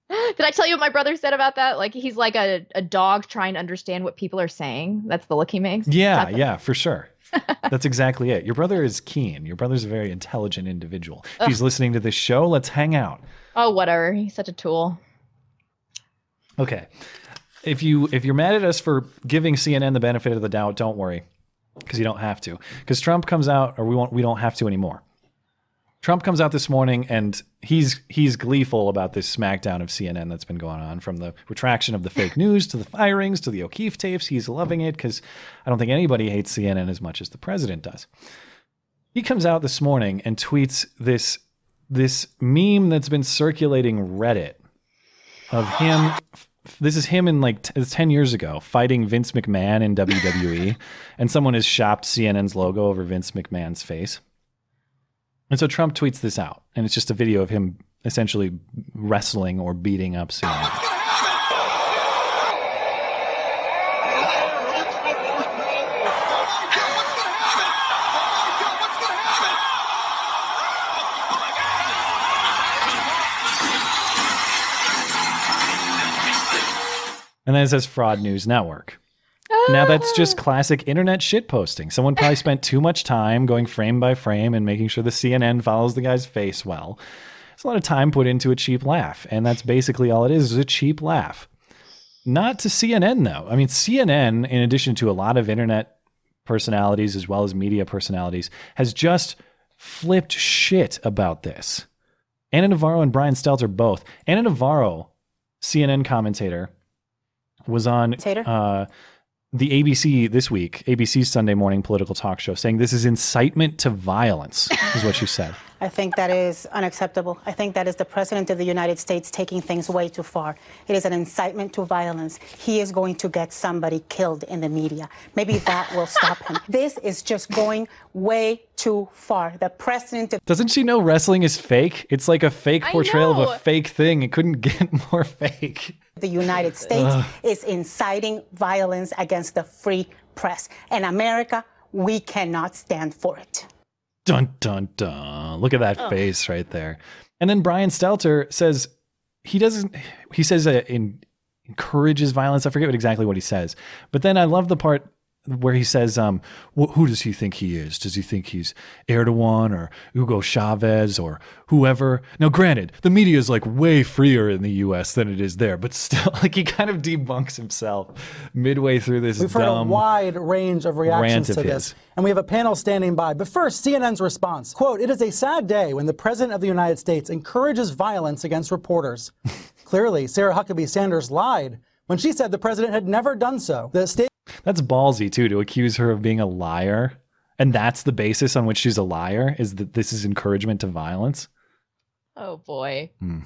Did I tell you what my brother said about that? Like he's like a, a dog trying to understand what people are saying. That's the look he makes. Yeah, yeah, for sure. That's exactly it. Your brother is keen. Your brother's a very intelligent individual. If he's listening to this show, let's hang out. Oh, whatever. He's such a tool. Okay. If you if you're mad at us for giving CNN the benefit of the doubt, don't worry, because you don't have to. Because Trump comes out, or we won't. We don't have to anymore. Trump comes out this morning and he's he's gleeful about this smackdown of CNN that's been going on, from the retraction of the fake news to the firings to the O'Keefe tapes. He's loving it because I don't think anybody hates CNN as much as the president does. He comes out this morning and tweets this this meme that's been circulating Reddit of him. This is him in like t- 10 years ago fighting Vince McMahon in WWE, and someone has shopped CNN's logo over Vince McMahon's face. And so Trump tweets this out, and it's just a video of him essentially wrestling or beating up CNN. And then it says Fraud News Network. Now that's just classic internet shit posting. Someone probably spent too much time going frame by frame and making sure the CNN follows the guy's face well. It's a lot of time put into a cheap laugh, and that's basically all it is, is a cheap laugh. Not to CNN though. I mean, CNN, in addition to a lot of internet personalities as well as media personalities, has just flipped shit about this. Ana Navarro and Brian Stelter both. Ana Navarro, CNN commentator, was on uh, the ABC this week, ABC's Sunday morning political talk show, saying this is incitement to violence, is what she said. I think that is unacceptable. I think that is the President of the United States taking things way too far. It is an incitement to violence. He is going to get somebody killed in the media. Maybe that will stop him. This is just going way too far. The President of Doesn't she know wrestling is fake? It's like a fake portrayal of a fake thing. It couldn't get more fake. The United States Ugh. is inciting violence against the free press. And America, we cannot stand for it. Dun dun dun. Look at that Oh. face right there. And then Brian Stelter says he doesn't. He says uh, in, encourages violence. I forget what exactly what he says. But then I love the part where he says, um, wh- "Who does he think he is? Does he think he's Erdogan or Hugo Chavez or whoever?" Now, granted, the media is like way freer in the U.S. than it is there, but still, like he kind of debunks himself midway through this We've heard a wide range of reactions rant to of this. And we have a panel standing by. But first, CNN's response. Quote, it is a sad day when the President of the United States encourages violence against reporters. Clearly, Sarah Huckabee Sanders lied when she said the president had never done so. The state That's ballsy too to accuse her of being a liar. And that's the basis on which she's a liar is that this is encouragement to violence. Oh boy. Hmm.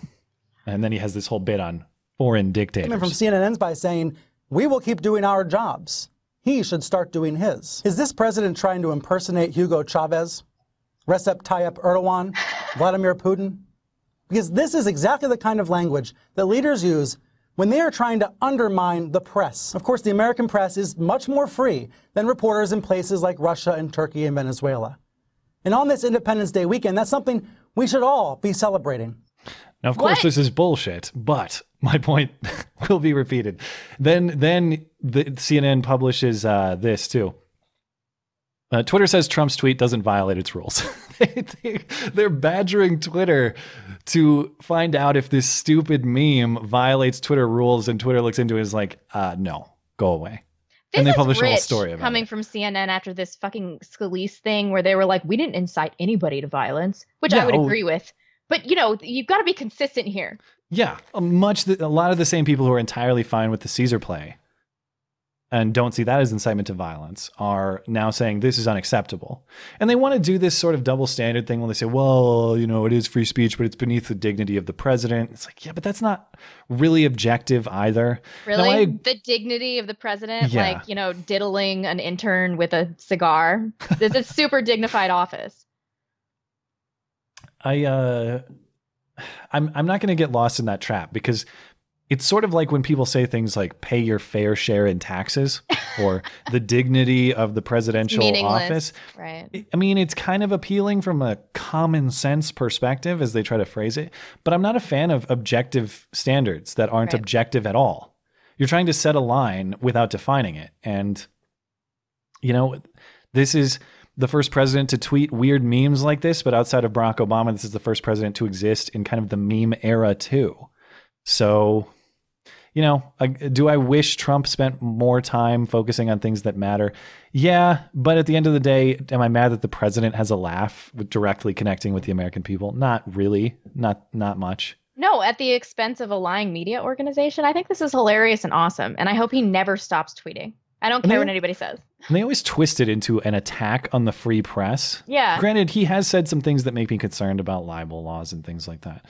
And then he has this whole bit on foreign dictators. Coming from CNN's by saying, we will keep doing our jobs. He should start doing his. Is this president trying to impersonate Hugo Chavez, Recep Tayyip Erdogan, Vladimir Putin? Because this is exactly the kind of language that leaders use when they are trying to undermine the press. Of course, the American press is much more free than reporters in places like Russia and Turkey and Venezuela. And on this Independence Day weekend, that's something we should all be celebrating. Now, of course, What? this is bullshit, but my point will be repeated. Then, then the CNN publishes uh, this too. Uh, Twitter says Trump's tweet doesn't violate its rules. they, they, they're badgering Twitter to find out if this stupid meme violates Twitter rules, and Twitter looks into it and is like, uh, "No, go away." This and they is publish a whole story about coming it. from CNN after this fucking Scalise thing where they were like, we didn't incite anybody to violence, which Yeah, I would oh. agree with. But you know, you've got to be consistent here. Yeah, a much a lot of the same people who are entirely fine with the Caesar play and don't see that as incitement to violence are now saying this is unacceptable. And they want to do this sort of double standard thing when they say, well, you know, it is free speech, but it's beneath the dignity of the president. It's like, yeah, but that's not really objective either. Really, I- the dignity of the president, Yeah. like you know, diddling an intern with a cigar. this is super dignified office. I uh I'm I'm not going to get lost in that trap because it's sort of like when people say things like pay your fair share in taxes or the dignity of the presidential office. right? I mean, it's kind of appealing from a common sense perspective as they try to phrase it, but I'm not a fan of objective standards that aren't Right. objective at all. You're trying to set a line without defining it. And, you know, this is the first president to tweet weird memes like this, but outside of Barack Obama, this is the first president to exist in kind of the meme era, too. So, you know, do I wish Trump spent more time focusing on things that matter? Yeah, but at the end of the day, am I mad that the president has a laugh with directly connecting with the American people? Not really, not not much. No, at the expense of a lying media organization. I think this is hilarious and awesome, and I hope he never stops tweeting. I don't care they- what anybody says. And they always twist it into an attack on the free press. Yeah. Granted, he has said some things that make me concerned about libel laws and things like that.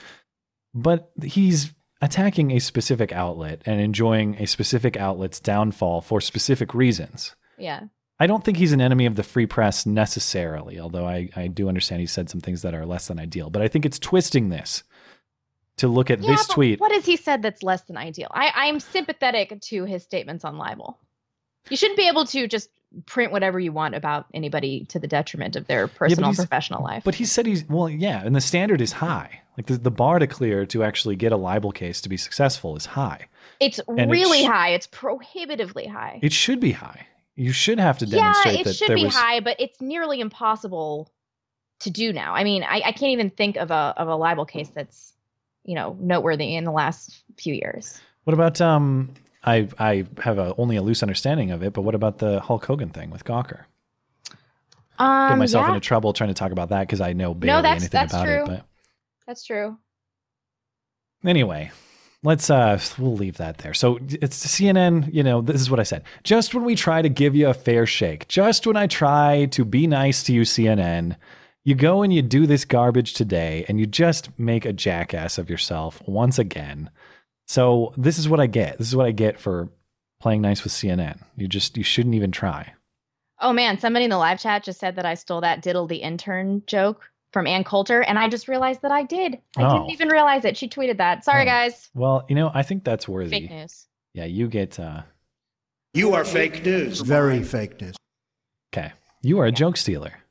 But he's attacking a specific outlet and enjoying a specific outlet's downfall for specific reasons. Yeah. I don't think he's an enemy of the free press necessarily, although I, I do understand he said some things that are less than ideal. But I think it's twisting this to look at Yeah, this tweet. What has he said that's less than ideal? I, I'm sympathetic to his statements on libel. You shouldn't be able to just print whatever you want about anybody to the detriment of their personal and professional life. But he said he's well, yeah, and the standard is high. Like the, the bar to clear to actually get a libel case to be successful is high. It's and it really sh- high. It's prohibitively high. It should be high. You should have to demonstrate yeah, it that should be was. high, but it's nearly impossible to do now. I mean, I, I can't even think of a of a libel case that's you know noteworthy in the last few years. What about um? I I have a, only a loose understanding of it, but what about the Hulk Hogan thing with Gawker? Um, Get myself yeah. into trouble trying to talk about that because I know barely no, that's anything that's about true. it. But That's true. Anyway, let's uh we'll leave that there. So it's CNN, you know, this is what I said. Just when we try to give you a fair shake, just when I try to be nice to you CNN, you go and you do this garbage today and you just make a jackass of yourself once again. So this is what I get. This is what I get for playing nice with CNN. You just you shouldn't even try. Oh man, somebody in the live chat just said that I stole that diddle the intern joke from Ann Coulter, and I just realized that I did. I Oh. didn't even realize it. She tweeted that. Sorry, guys. Well, you know, I think that's worthy. Fake news. Yeah, you get uh You are fake news. Very fake news. okay. You are a joke stealer.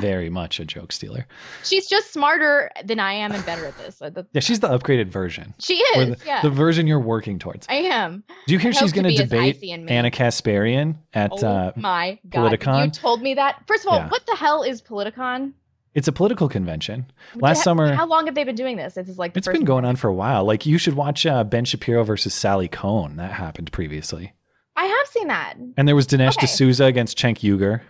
Very much a joke stealer. She's just smarter than I am and better at this. Yeah, she's the upgraded version. She is, the, yeah. the version you're working towards. I am. Do you hear I she's going to debate icy and mean. Ana Kasparian at Oh uh, my god! Politicon? You told me that. First of all, Yeah. what the hell is Politicon? It's a political convention. Last summer, How long have they been doing this? This is like it's been going on for a while. Like you should watch uh, Ben Shapiro versus Sally Kohn. That happened previously. I have seen that. And there was Dinesh Okay. D'Souza against Cenk Uygur.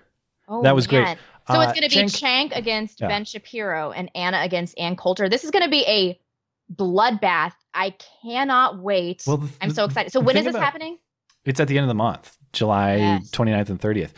Oh, that was man. great. So Uh, it's going to be Cenk- Chank against Yeah. Ben Shapiro and Ana against Ann Coulter. This is going to be a bloodbath. I cannot wait. Well, the- I'm so excited. So when is this about- happening? It's at the end of the month, July Yes. 29th and 30th.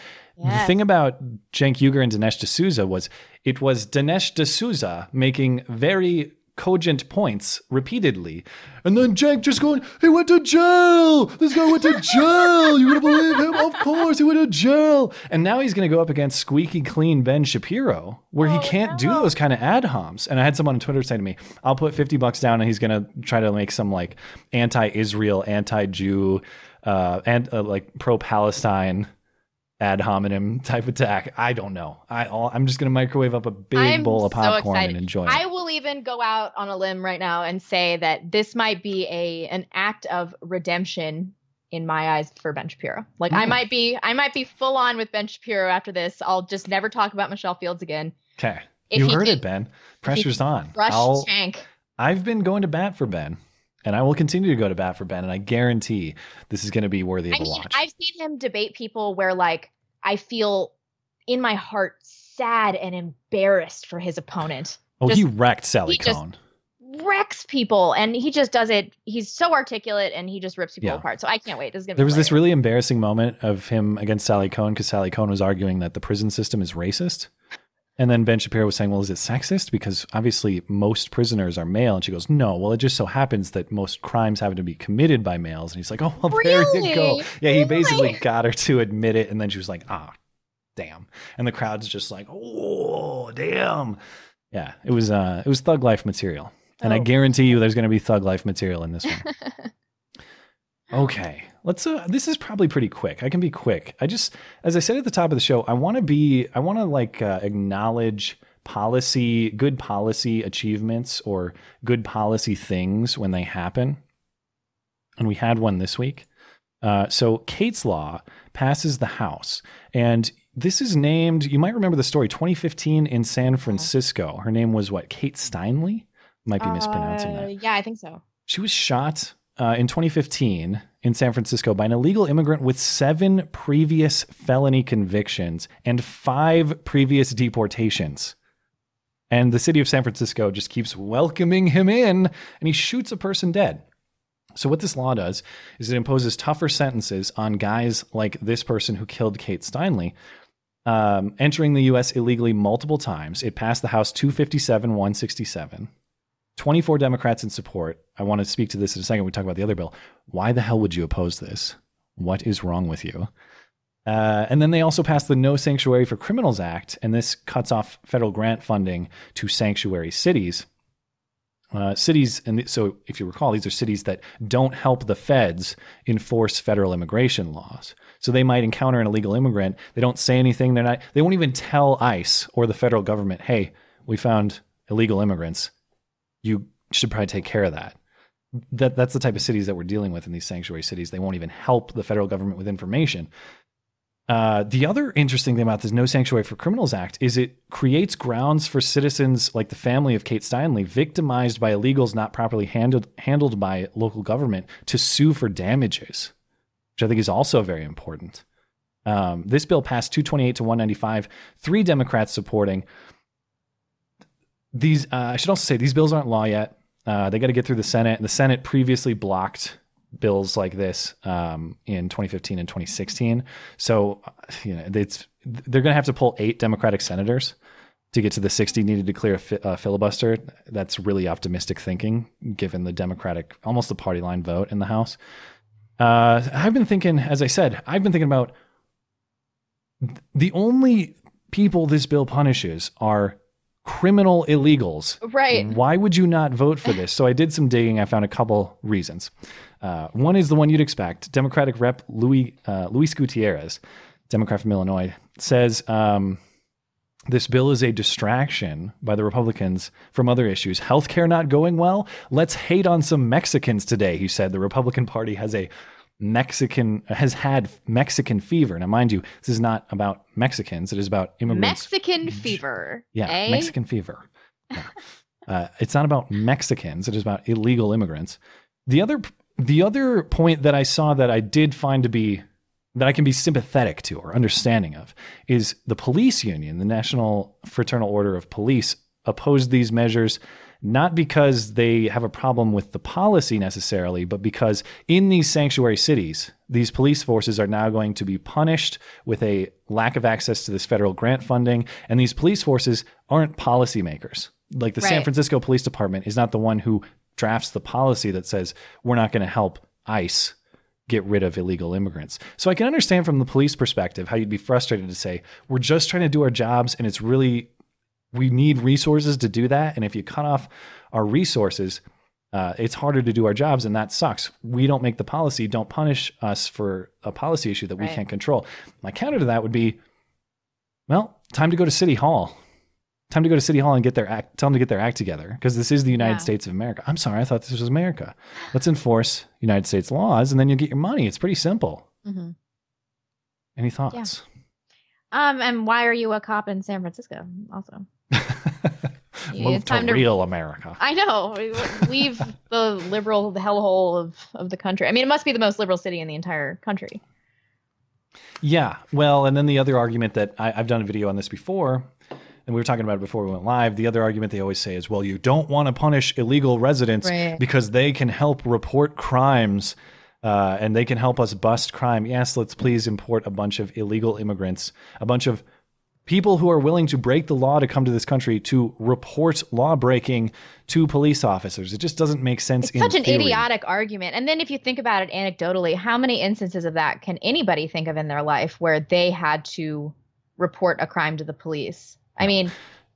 The thing about Cenk Uygur and Dinesh D'Souza was it was Dinesh D'Souza making very cogent points repeatedly. And then Cenk just going, he went to jail. This guy went to jail. You would believe him? Of course, he went to jail. And now he's going to go up against squeaky clean Ben Shapiro, where he can't do those kind of ad homs. And I had someone on Twitter say to me, I'll put 50 bucks down and he's going to try to make some like anti Israel, anti Jew, uh, and uh, like pro Palestine ad hominem type attack. I don't know. I I'm just gonna microwave up a big I'm bowl of popcorn excited. and enjoy it. I will even go out on a limb right now and say that this might be a an act of redemption in my eyes for Ben Shapiro. Like I Mm. might be I might be full on with Ben Shapiro after this. I'll just never talk about Michelle Fields again. Okay, If you he heard it, Ben. Pressure's on. Rush I'll- Tank. I've been going to bat for Ben, and I will continue to go to bat for Ben, and I guarantee this is going to be worthy of I a mean, watch. I've seen him debate people where like I feel in my heart sad and embarrassed for his opponent. oh, Just he wrecked Sally he just- Kohn. wrecks people and he just does it. He's so articulate and he just rips people Yeah. apart. So I can't wait. This There was this really embarrassing moment of him against Sally Kohn because Sally Kohn was arguing that the prison system is racist. And then Ben Shapiro was saying, well, is it sexist? Because obviously most prisoners are male. And she goes, no, well, it just so happens that most crimes happen to be committed by males. And he's like, oh, well, there you go. Yeah, he basically got her to admit it. And then she was like, ah, damn. And the crowd's just like, oh, damn. Yeah, it was uh, it was thug life material. And I Oh. guarantee you there's going to be thug life material in this one. Okay. Let's uh this is probably pretty quick. I can be quick. I just as I said at the top of the show, I want to be I want to like uh, acknowledge policy good policy achievements or good policy things when they happen. And we had one this week. Uh, so Kate's Law passes the House, and this is named. You might remember the story. 2015 in San Francisco. Her name was what? Kate Steinle. Might be mispronouncing Uh, that. Yeah, I think so. She was shot uh, in 2015 in San Francisco by an illegal immigrant with seven previous felony convictions and five previous deportations. And the city of San Francisco just keeps welcoming him in, and he shoots a person dead. So, what this law does is it imposes tougher sentences on guys like this person who killed Kate Steinle, um, entering the U.S. illegally multiple times. It passed the House 257 167. 24 Democrats in support. I want to speak to this in a second. We talk about the other bill. Why the hell would you oppose this? What is wrong with you? Uh, and then they also passed the No Sanctuary for Criminals Act, and this cuts off federal grant funding to sanctuary cities. Uh, cities, and th- so if you recall, these are cities that don't help the feds enforce federal immigration laws. So they might encounter an illegal immigrant. They don't say anything. They're not. They won't even tell ICE or the federal government, "Hey, we found illegal immigrants. You should probably take care of that." That that's the type of cities that we're dealing with in these sanctuary cities. They won't even help the federal government with information. Uh, the other interesting thing about this No Sanctuary for Criminals Act is it creates grounds for citizens like the family of Kate Steinle, victimized by illegals not properly handled handled by local government, to sue for damages, which I think is also very important. Um, this bill passed 228 to 195, three Democrats supporting. These, uh, I should also say, these bills aren't law yet. Uh, they got to get through the Senate. The Senate previously blocked bills like this um, in 2015 and 2016. So, you know, it's they're going to have to pull eight Democratic senators to get to the 60 needed to clear a fi- uh, filibuster. That's really optimistic thinking, given the Democratic, almost the party line vote in the House. Uh, I've been thinking, as I said, I've been thinking about the only people this bill punishes are criminal illegals. Right. Why would you not vote for this? So I did some digging. I found a couple reasons. Uh, one is the one you'd expect. Democratic Rep Louis uh, Luis Gutierrez, Democrat from Illinois, says um, this bill is a distraction by the Republicans from other issues. Healthcare not going well. Let's hate on some Mexicans today. He said the Republican Party has a Mexican has had Mexican fever. Now, mind you, this is not about Mexicans. It is about immigrants. Mexican fever. Yeah, eh? Mexican fever. Yeah. uh, it's not about Mexicans. It is about illegal immigrants. The other the other point that I saw that I did find to be that I can be sympathetic to or understanding of is the police union, the National Fraternal Order of Police, opposed these measures not because they have a problem with the policy necessarily, but because in these sanctuary cities, these police forces are now going to be punished with a lack of access to this federal grant funding. And these police forces aren't policymakers. Like the San Francisco Police Department is not the one who drafts the policy that says we're not going to help ICE get rid of illegal immigrants. So I can understand from the police perspective how you'd be frustrated to say, we're just trying to do our jobs and it's really, we need resources to do that. And if you cut off our resources, uh, it's harder to do our jobs and that sucks. We don't make the policy. Don't punish us for a policy issue that we Right. can't control. My counter to that would be, well, time to go to City Hall. Time to go to City Hall and get their act, tell them to get their act together because this is the United Yeah. States of America. I'm sorry, I thought this was America. Let's enforce United States laws and then you'll get your money. It's pretty simple. hmm Any thoughts? Um, and why are you a cop in San Francisco? Also, Move to to- real America. I know. Leave the liberal hellhole of of the country. I mean, it must be the most liberal city in the entire country. Yeah. Well, and then the other argument that I, I've done a video on this before, and we were talking about it before we went live. The other argument they always say is, well, you don't want to punish illegal residents Right. because they can help report crimes uh, and they can help us bust crime. Yes, let's please import a bunch of illegal immigrants, a bunch of people who are willing to break the law to come to this country to report law breaking to police officers. It just doesn't make sense. in Such an theory. idiotic argument. And then if you think about it anecdotally, how many instances of that can anybody think of in their life where they had to report a crime to the police? I mean,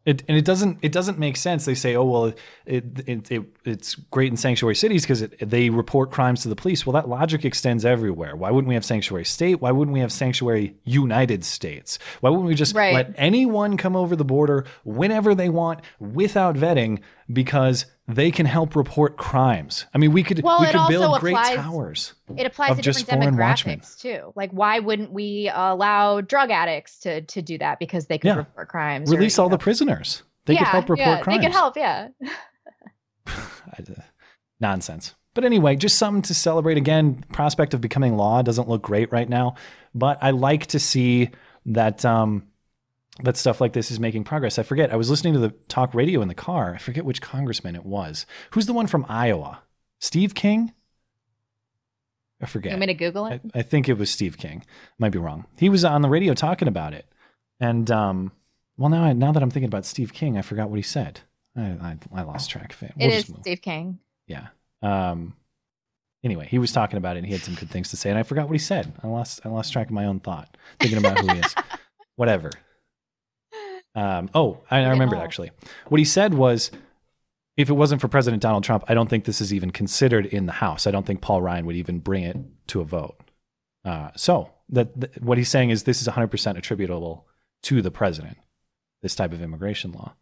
It, and it doesn't it doesn't make sense. They say, oh well, it, it, it it's great in sanctuary cities because they report crimes to the police. Well, that logic extends everywhere. Why wouldn't we have sanctuary state? Why wouldn't we have sanctuary United States? Why wouldn't we just Right. let anyone come over the border whenever they want without vetting because they can help report crimes? I mean, we could Well, we could build great applies- towers. it applies to just different foreign watchmen. demographics too. Like, why wouldn't we allow drug addicts to to do that because they could Yeah. report crimes? Release you all know- the prisoners. They yeah, could help report yeah, crimes. They could help, yeah. nonsense. But anyway, just something to celebrate. Again, prospect of becoming law doesn't look great right now, but I like to see that um, that stuff like this is making progress. I forget. I was listening to the talk radio in the car. I forget which congressman it was. Who's the one from Iowa? Steve King. I forget. You want me to Google it? I, I think it was Steve King. Might be wrong. He was on the radio talking about it, and um, well, now I, now that I'm thinking about Steve King, I forgot what he said. I I, I lost track of it. It We'll is just move. Steve King. Yeah. Um. Anyway, he was talking about it, and he had some good things to say, and I forgot what he said. I lost I lost track of my own thought, thinking about who he is. Whatever. Um. Oh, I, I remembered all. actually. What he said was, if it wasn't for President Donald Trump, I don't think this is even considered in the House. I don't think Paul Ryan would even bring it to a vote. Uh, so that, that what he's saying is this is 100% attributable to the president. This type of immigration law.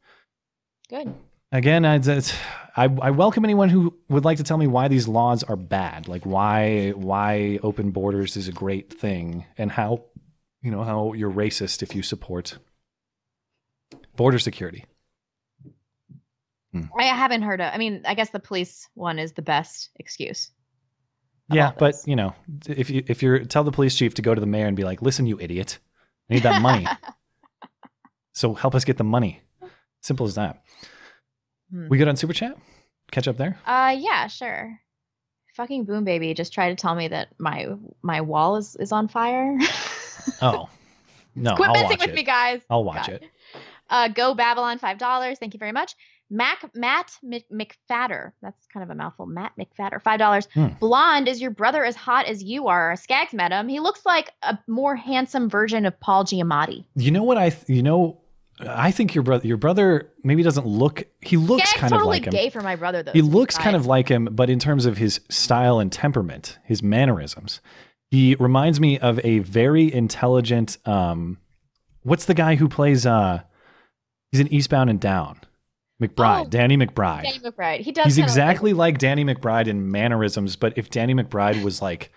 Good. Again, I, I, I welcome anyone who would like to tell me why these laws are bad, like why why open borders is a great thing, and how you know how you're racist if you support border security. I haven't heard of. I mean, I guess the police one is the best excuse. Yeah, but you know, if you if you're tell the police chief to go to the mayor and be like, "Listen, you idiot, I need that money, so help us get the money." Simple as that. Hmm. We good on super chat? Catch up there. Uh, yeah, sure. Fucking boom baby just tried to tell me that my my wall is is on fire. Oh no, Quit I'll messing watch with it. me, guys. I'll watch God. it. Uh, go Babylon five dollars. Thank you very much. Mac Matt Mc- McFatter. That's kind of a mouthful. Matt McFatter. Five dollars. Hmm. Blonde is your brother as hot as you are? Skaggs met him. He looks like a more handsome version of Paul Giamatti. You know what I? Th- you know, I think your brother, your brother maybe doesn't look. He looks Skaggs kind totally of like him. gay for my brother though. he looks kind of like him, but in terms of his style and temperament, his mannerisms, he reminds me of a very intelligent. Um, what's the guy who plays? Uh, he's in Eastbound and Down. McBride, Oh, Danny McBride. Danny McBride. He does. He's like- exactly like Danny McBride in mannerisms, but if Danny McBride was like,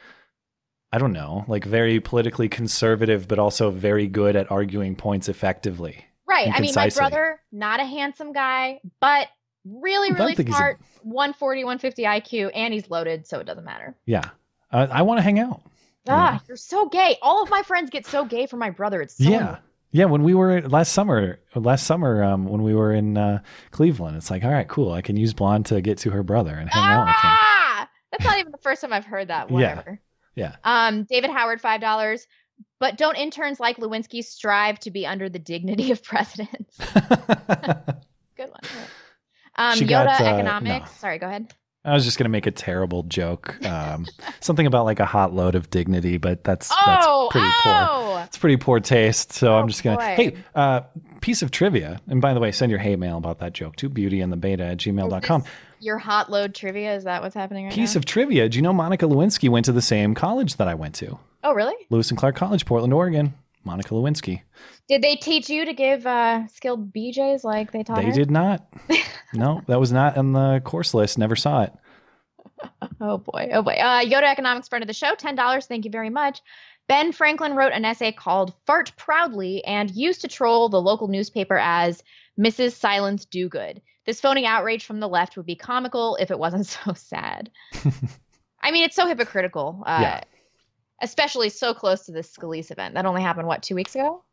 I don't know, like very politically conservative, but also very good at arguing points effectively. Right. I mean, my brother, not a handsome guy, but really, really he's a- smart. 140, 150 IQ, and he's loaded, so it doesn't matter. Yeah. Uh, I want to hang out. Ah, you're so gay. All of my friends get so gay for my brother. It's so yeah. Yeah. When we were last summer, last summer, um, when we were in uh, Cleveland, it's like, all right, cool. I can use Blonde to get to her brother and hang out with him. Ah, that's not even the first time I've heard that. Whatever. Yeah. Um, David Howard, five dollars. But don't interns like Lewinsky strive to be under the dignity of presidents? Good one. Um, Yoda got, uh, Economics. no. Sorry, go ahead. I was just gonna make a terrible joke, um, something about like a hot load of dignity, but that's Oh, that's pretty oh! poor. It's pretty poor taste. So I'm just gonna. boy. Hey, uh, piece of trivia, and by the way, send your hate mail about that joke to beautyandthebeta at gmail.com. Your hot load trivia is that what's happening right now? Piece now? of trivia. Do you know Monica Lewinsky went to the same college that I went to? oh, really? Lewis and Clark College, Portland, Oregon. Monica Lewinsky. Did they teach you to give uh, skilled BJs like they taught They her? did not. no, that was not on the course list. Never saw it. Oh boy, oh boy. Uh, Yoda Economics friend of the show, ten dollars. Thank you very much. Ben Franklin wrote an essay called "Fart Proudly" and used to troll the local newspaper as Mrs. Silence Dogood." This phony outrage from the left would be comical if it wasn't so sad. I mean, it's so hypocritical. Uh, Yeah. Especially so close to this Scalise event. That only happened what two weeks ago.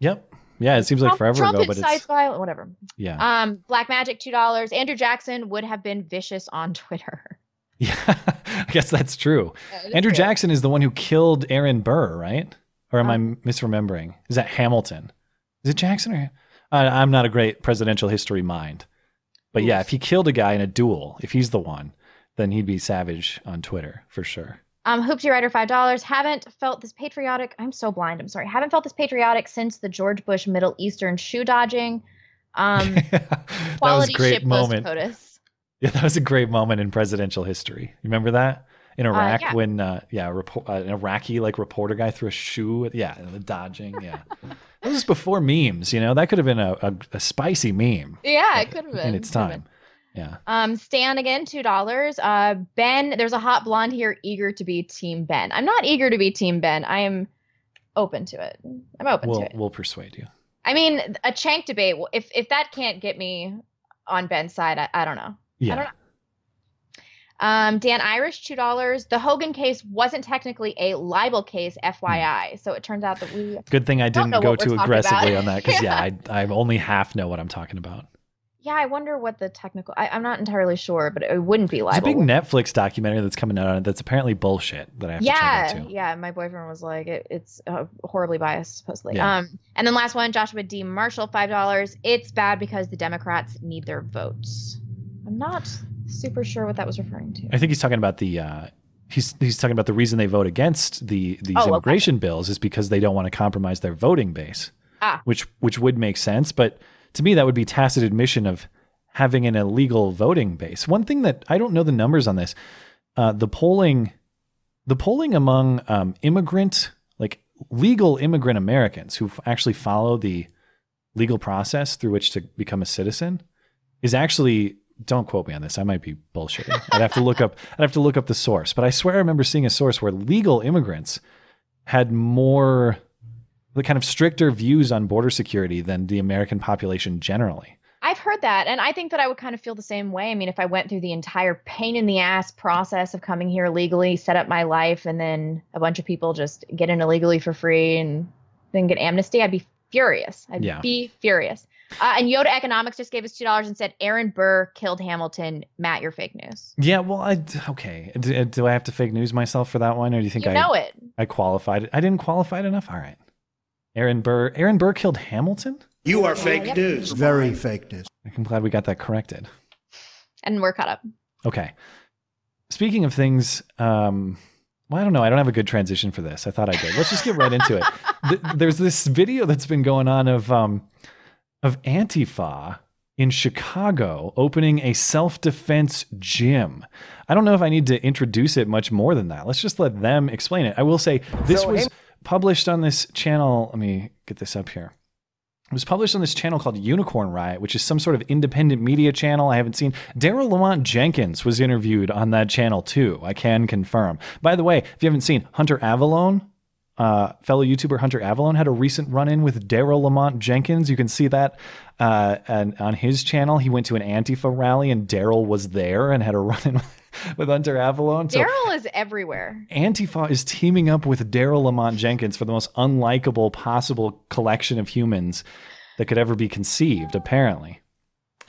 Yep. Yeah, it seems like Trump, forever Trump ago, but it's violence, whatever. yeah. Um, Black Magic two dollars. Andrew Jackson would have been vicious on Twitter. Yeah, I guess that's true. Yeah, Andrew true. Jackson is the one who killed Aaron Burr, right? Or am I Um, misremembering? Is that Hamilton? Is it Jackson or? I I'm not a great presidential history mind, but yeah, if he killed a guy in a duel, if he's the one, then he'd be savage on Twitter for sure. Um, Hoopty Rider five dollars. Haven't felt this patriotic. I'm so blind. I'm sorry. Haven't felt this patriotic since the George Bush Middle Eastern shoe dodging. Um, That was a quality great moment. Yeah, that was a great moment in presidential history. You remember that in Iraq yeah. when uh, yeah, uh, an Iraqi like reporter guy threw a shoe. At, yeah, the dodging. Yeah, that was before memes. You know, that could have been a, a, a spicy meme Yeah, it could have been in its time. Yeah. Um, Stan again, two dollars. Uh, Ben, there's a hot blonde here, eager to be Team Ben. I'm not eager to be Team Ben. I am open to it. I'm open We'll to it. we'll persuade you. I mean, a Cenk debate. If if that can't get me on Ben's side, I, I don't know. Yeah. I don't know. Um, Dan Irish, two dollars. The Hogan case wasn't technically a libel case, FYI. So it turns out that we Good thing I didn't go too aggressively on that because yeah, I I only half know what I'm talking about. Yeah, I wonder what the technical. I, I'm not entirely sure, but it wouldn't be There's a big Netflix documentary that's coming out on it that's apparently bullshit that I have to check yeah, out too. yeah. My boyfriend was like, it, it's uh, horribly biased, supposedly. Yeah. Um, and then last one, Joshua D. Marshall, five dollars. It's bad because the Democrats need their votes. I'm not super sure what that was referring to. I think he's talking about the uh, he's he's talking about the reason they vote against the these Oh, okay. immigration bills is because they don't want to compromise their voting base, Ah, which which would make sense. But to me, that would be tacit admission of having an illegal voting base. One thing that I don't know the numbers on this, uh, the polling, the polling among um, immigrant like legal immigrant Americans who actually follow the legal process through which to become a citizen is actually don't quote me on this. I might be bullshitting. I'd have to look up I'd have to look up the source. But I swear I remember seeing a source where legal immigrants had more the kind of stricter views on border security than the American population generally. I've heard that, and I think that I would kind of feel the same way. I mean, if I went through the entire pain in the ass process of coming here legally, set up my life, and then a bunch of people just get in illegally for free and then get amnesty, I'd be furious. I'd Yeah. be furious. Uh, and Yoda Economics just gave us two dollars and said Aaron Burr killed Hamilton. Matt, your fake news. Yeah, well, I okay. Do, do I have to fake news myself for that one, or do you think You I know it. I qualified it? I didn't qualify it enough. All right. Aaron Burr. Aaron Burr killed Hamilton. You are fake news. Very fake news. I'm glad we got that corrected. And we're caught up. Okay. Speaking of things, um, well, I don't know. I don't have a good transition for this. I thought I did. Let's just get right into it. Th- There's this video that's been going on of um, of Antifa in Chicago opening a self defense gym. I don't know if I need to introduce it much more than that. Let's just let them explain it. I will say this So, was hey- published on this channel. Let me get this up here. It was published on this channel called Unicorn Riot, which is some sort of independent media channel I haven't seen. Daryl Lamont Jenkins was interviewed on that channel too. I can confirm. By the way, if you haven't seen, Hunter Avalone, uh, fellow YouTuber Hunter Avalone, had a recent run in with Daryl Lamont Jenkins. You can see that uh, and on his channel. He went to an Antifa rally and Daryl was there and had a run in with, Hunter Avalone. So Daryl is everywhere. Antifa is teaming up with Daryl Lamont Jenkins for the most unlikable possible collection of humans that could ever be conceived, apparently.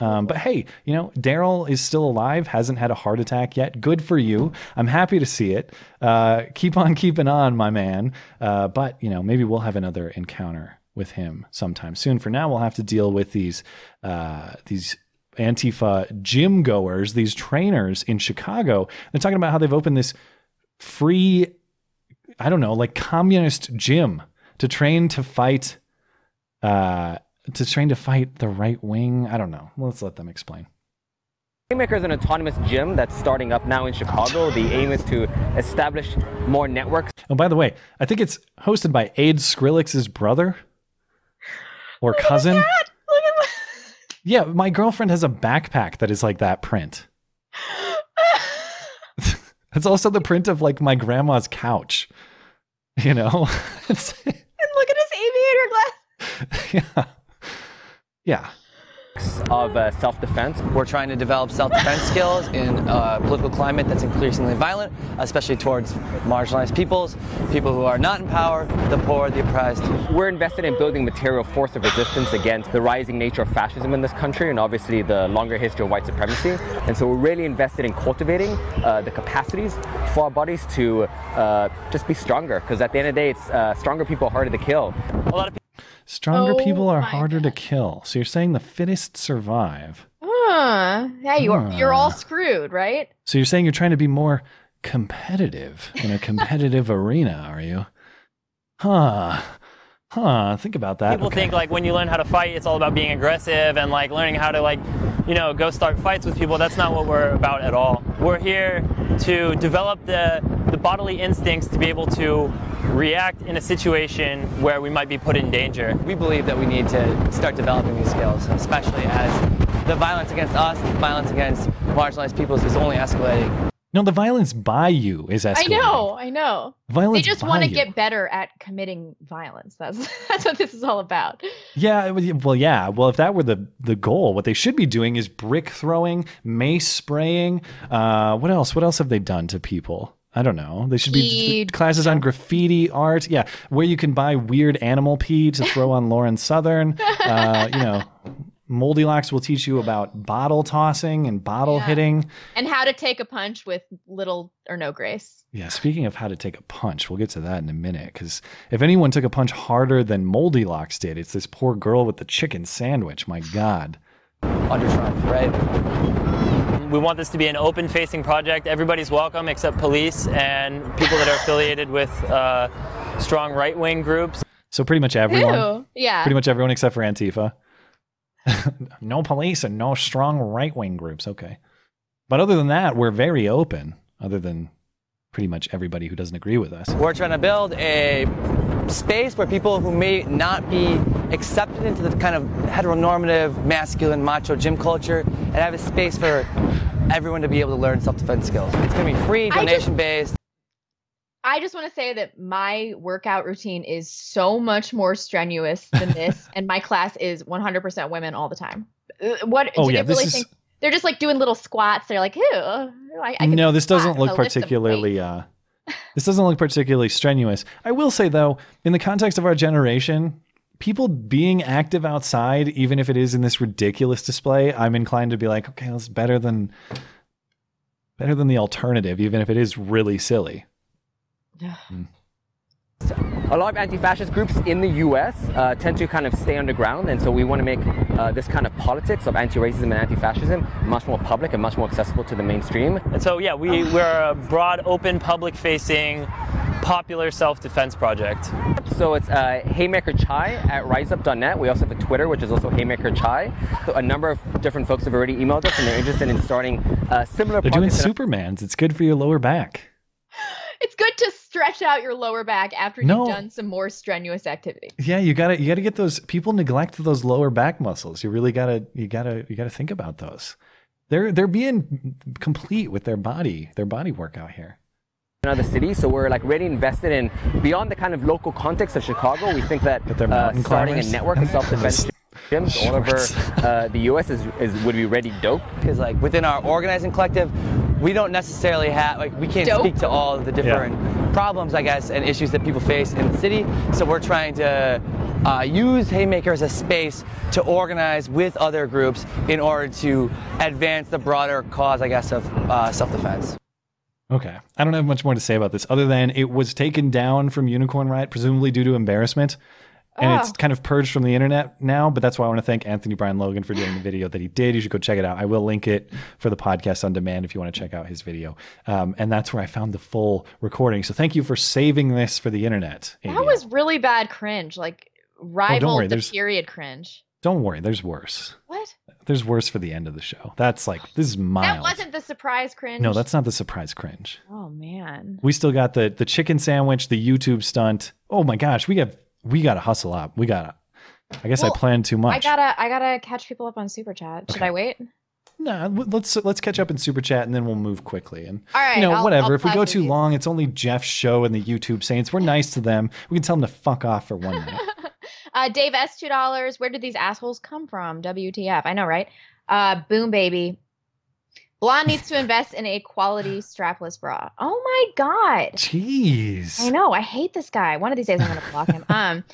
Um, but hey, you know, Daryl is still alive, hasn't had a heart attack yet. Good for you. I'm happy to see it. Uh, keep on keeping on, my man. Uh, but, you know, maybe we'll have another encounter with him sometime soon. For now, we'll have to deal with these, uh, these Antifa gym goers, these trainers in Chicago. They're talking about how they've opened this free, I don't know, like communist gym to train to fight, uh, to train to fight the right wing. I don't know. Let's let them explain. Haymaker is an autonomous gym that's starting up now in Chicago. The aim is to establish more networks. Oh, by the way, I think it's hosted by Aid Skrillex's brother or cousin. Yeah, my girlfriend has a backpack that is like that print. That's also the print of like my grandma's couch. You know? And look at his aviator glass. Yeah. Yeah. Of uh, self-defense. We're trying to develop self-defense skills in a political climate that's increasingly violent, especially towards marginalized peoples, people who are not in power, the poor, the oppressed. We're invested in building material force of resistance against the rising nature of fascism in this country and obviously the longer history of white supremacy. And so we're really invested in cultivating uh, the capacities for our bodies to uh, just be stronger because at the end of the day, it's uh, stronger people harder to kill. A lot of Stronger Oh people are harder to kill. So you're saying the fittest survive. Huh. Yeah, you're Huh. you're all screwed, right? So you're saying you're trying to be more competitive in a competitive arena, are you? Huh. Huh. Think about that. People Okay. think like when you learn how to fight, it's all about being aggressive and like learning how to like, you know, go start fights with people. That's not what we're about at all. We're here to develop the the bodily instincts to be able to react in a situation where we might be put in danger. We believe that we need to start developing these skills, especially as the violence against us, violence against marginalized peoples is only escalating. No, the violence by you is escalating. I know, I know. Violence they just want to get better at committing violence. That's that's what this is all about. Yeah, well, yeah. Well, if that were the the goal, what they should be doing is brick throwing, mace spraying. Uh, what else? What else have they done to people? I don't know. They should be classes on graffiti art. Yeah, where you can buy weird animal pee to throw on Lauren Southern. Uh, you know, Moldy Locks will teach you about bottle tossing and bottle Yeah. hitting. And how to take a punch with little or no grace. Yeah, speaking of how to take a punch, we'll get to that in a minute. Because if anyone took a punch harder than Moldy Locks did, it's this poor girl with the chicken sandwich. My God. Under Trump, right? We want this to be an open facing project. Everybody's welcome except police and people that are affiliated with uh, strong right wing groups. So pretty much everyone. Ew. Yeah. Pretty much everyone except for Antifa. no police and no strong right wing groups. Okay. But other than that, we're very open, other than pretty much everybody who doesn't agree with us. We're trying to build a space where people who may not be accepted into the kind of heteronormative, masculine, macho gym culture and have a space for everyone to be able to learn self-defense skills. It's going to be free, donation based. I just want to say that my workout routine is so much more strenuous than this, and my class is 100% women all the time. Uh, What Oh, do yeah, they this really is- think? They're just like doing little squats. They're like, ew. I, I no, this doesn't look particularly. Uh, this doesn't look particularly strenuous. I will say though, in the context of our generation, people being active outside, even if it is in this ridiculous display, I'm inclined to be like, okay, that's better than better than the alternative, even if it is really silly. A lot of anti-fascist groups in the U.S. Uh, tend to kind of stay underground, and so we want to make uh, this kind of politics of anti-racism and anti-fascism much more public and much more accessible to the mainstream. And so, yeah, we, we're a broad, open, public facing, popular self defense project. So it's uh, Haymaker Chai at riseup.net. We also have a Twitter, which is also Haymaker Chai. So a number of different folks have already emailed us, and they're interested in starting uh, similar They're doing projects. in- Supermans. It's good for your lower back. It's good to stretch out your lower back after No. you've done some more strenuous activity. Yeah, you gotta you gotta get those people neglect those lower back muscles. You really gotta you gotta you gotta think about those. They're they're being complete with their body, their body work out here. in other cities. So we're like really invested in beyond the kind of local context of Chicago. We think that they're uh, starting a network of self-defense gyms all over uh, the U.S. is, is would be ready dope. Because like within our organizing collective, we don't necessarily have like we can't Dope. speak to all of the different problems, I guess, and issues that people face in the city. So we're trying to uh, use Haymaker as a space to organize with other groups in order to advance the broader cause, I guess, of uh, self-defense. Okay. I don't have much more to say about this other than it was taken down from Unicorn Riot, presumably due to embarrassment. And it's Oh. kind of purged from the internet now. But that's why I want to thank Anthony Brian Logan for doing the video that he did. You should go check it out. I will link it for the podcast on demand if you want to check out his video. Um, and that's where I found the full recording. So thank you for saving this for the internet. That was really bad cringe, like rival worry, the period cringe. Don't worry, there's worse. What? There's worse for the end of the show. That's like this is mine. That wasn't the surprise cringe. No, that's not the surprise cringe. Oh man. We still got the the chicken sandwich, the YouTube stunt. Oh my gosh, we have we got to hustle up. We got to. I guess Well, I planned too much. I gotta I gotta catch people up on super chat. Should I wait? Nah, let's let's catch up in super chat and then we'll move quickly. And All right, you know, I'll- whatever. I'll if we go too long, it's only Jeff's show and the YouTube Saints. We're nice to them. We can tell them to fuck off for one minute. Uh, Dave S two dollars. Where did these assholes come from? WTF? I know, right? Uh, boom, baby. Blonde needs to invest in a quality strapless bra. Oh my god. Jeez. I know. I hate this guy. One of these days I'm gonna block him. Um,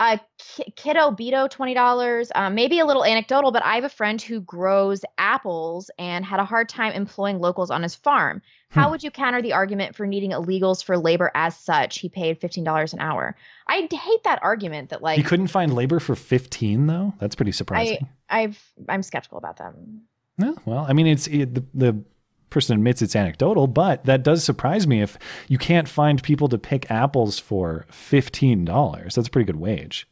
uh, Ki- Kiddo Beto twenty dollars. Um, maybe a little anecdotal, but I have a friend who grows apples and had a hard time employing locals on his farm. How Hmm. would you counter the argument for needing illegals for labor as such? He paid fifteen dollars an hour. I hate that argument that like you couldn't find labor for 15 though? That's pretty surprising. I I've I'm skeptical about that. Well, I mean, it's it, the, the person admits it's anecdotal, but that does surprise me if you can't find people to pick apples for fifteen dollars. That's a pretty good wage.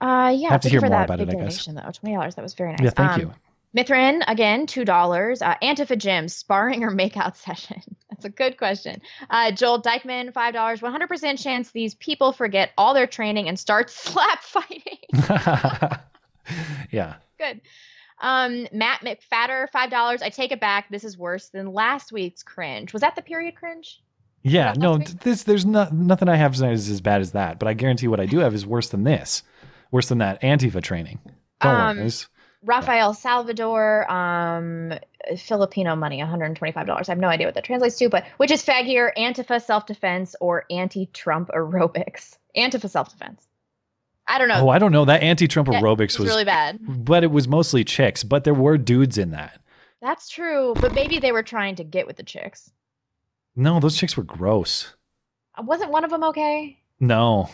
Uh, yeah. Have to hear more about it, I guess. Though twenty dollars, that was very nice. Yeah, thank Um, you. Mithrin again, two dollars. Uh, Antifa Gym sparring or makeout session. That's a good question. Uh, Joel Dykeman, five dollars. One hundred percent chance these people forget all their training and start slap fighting. Yeah. good. Um, Matt McFatter, five dollars. I take it back. This is worse than last week's cringe. Was that the period cringe? Yeah, no, th- this there's not nothing I have is as bad as that, but I guarantee what I do have is worse than this, worse than that Antifa training. Don't Um, worry, Rafael Salvador, um, Filipino money, $125. I have no idea what that translates to, but which is faggier, Antifa self defense or anti Trump aerobics? Antifa self defense. I don't know. Oh, I don't know. That anti-Trump aerobics was was really bad. but it was mostly chicks. But there were dudes in that. That's true, but maybe they were trying to get with the chicks. No, those chicks were gross. Wasn't one of them okay? No,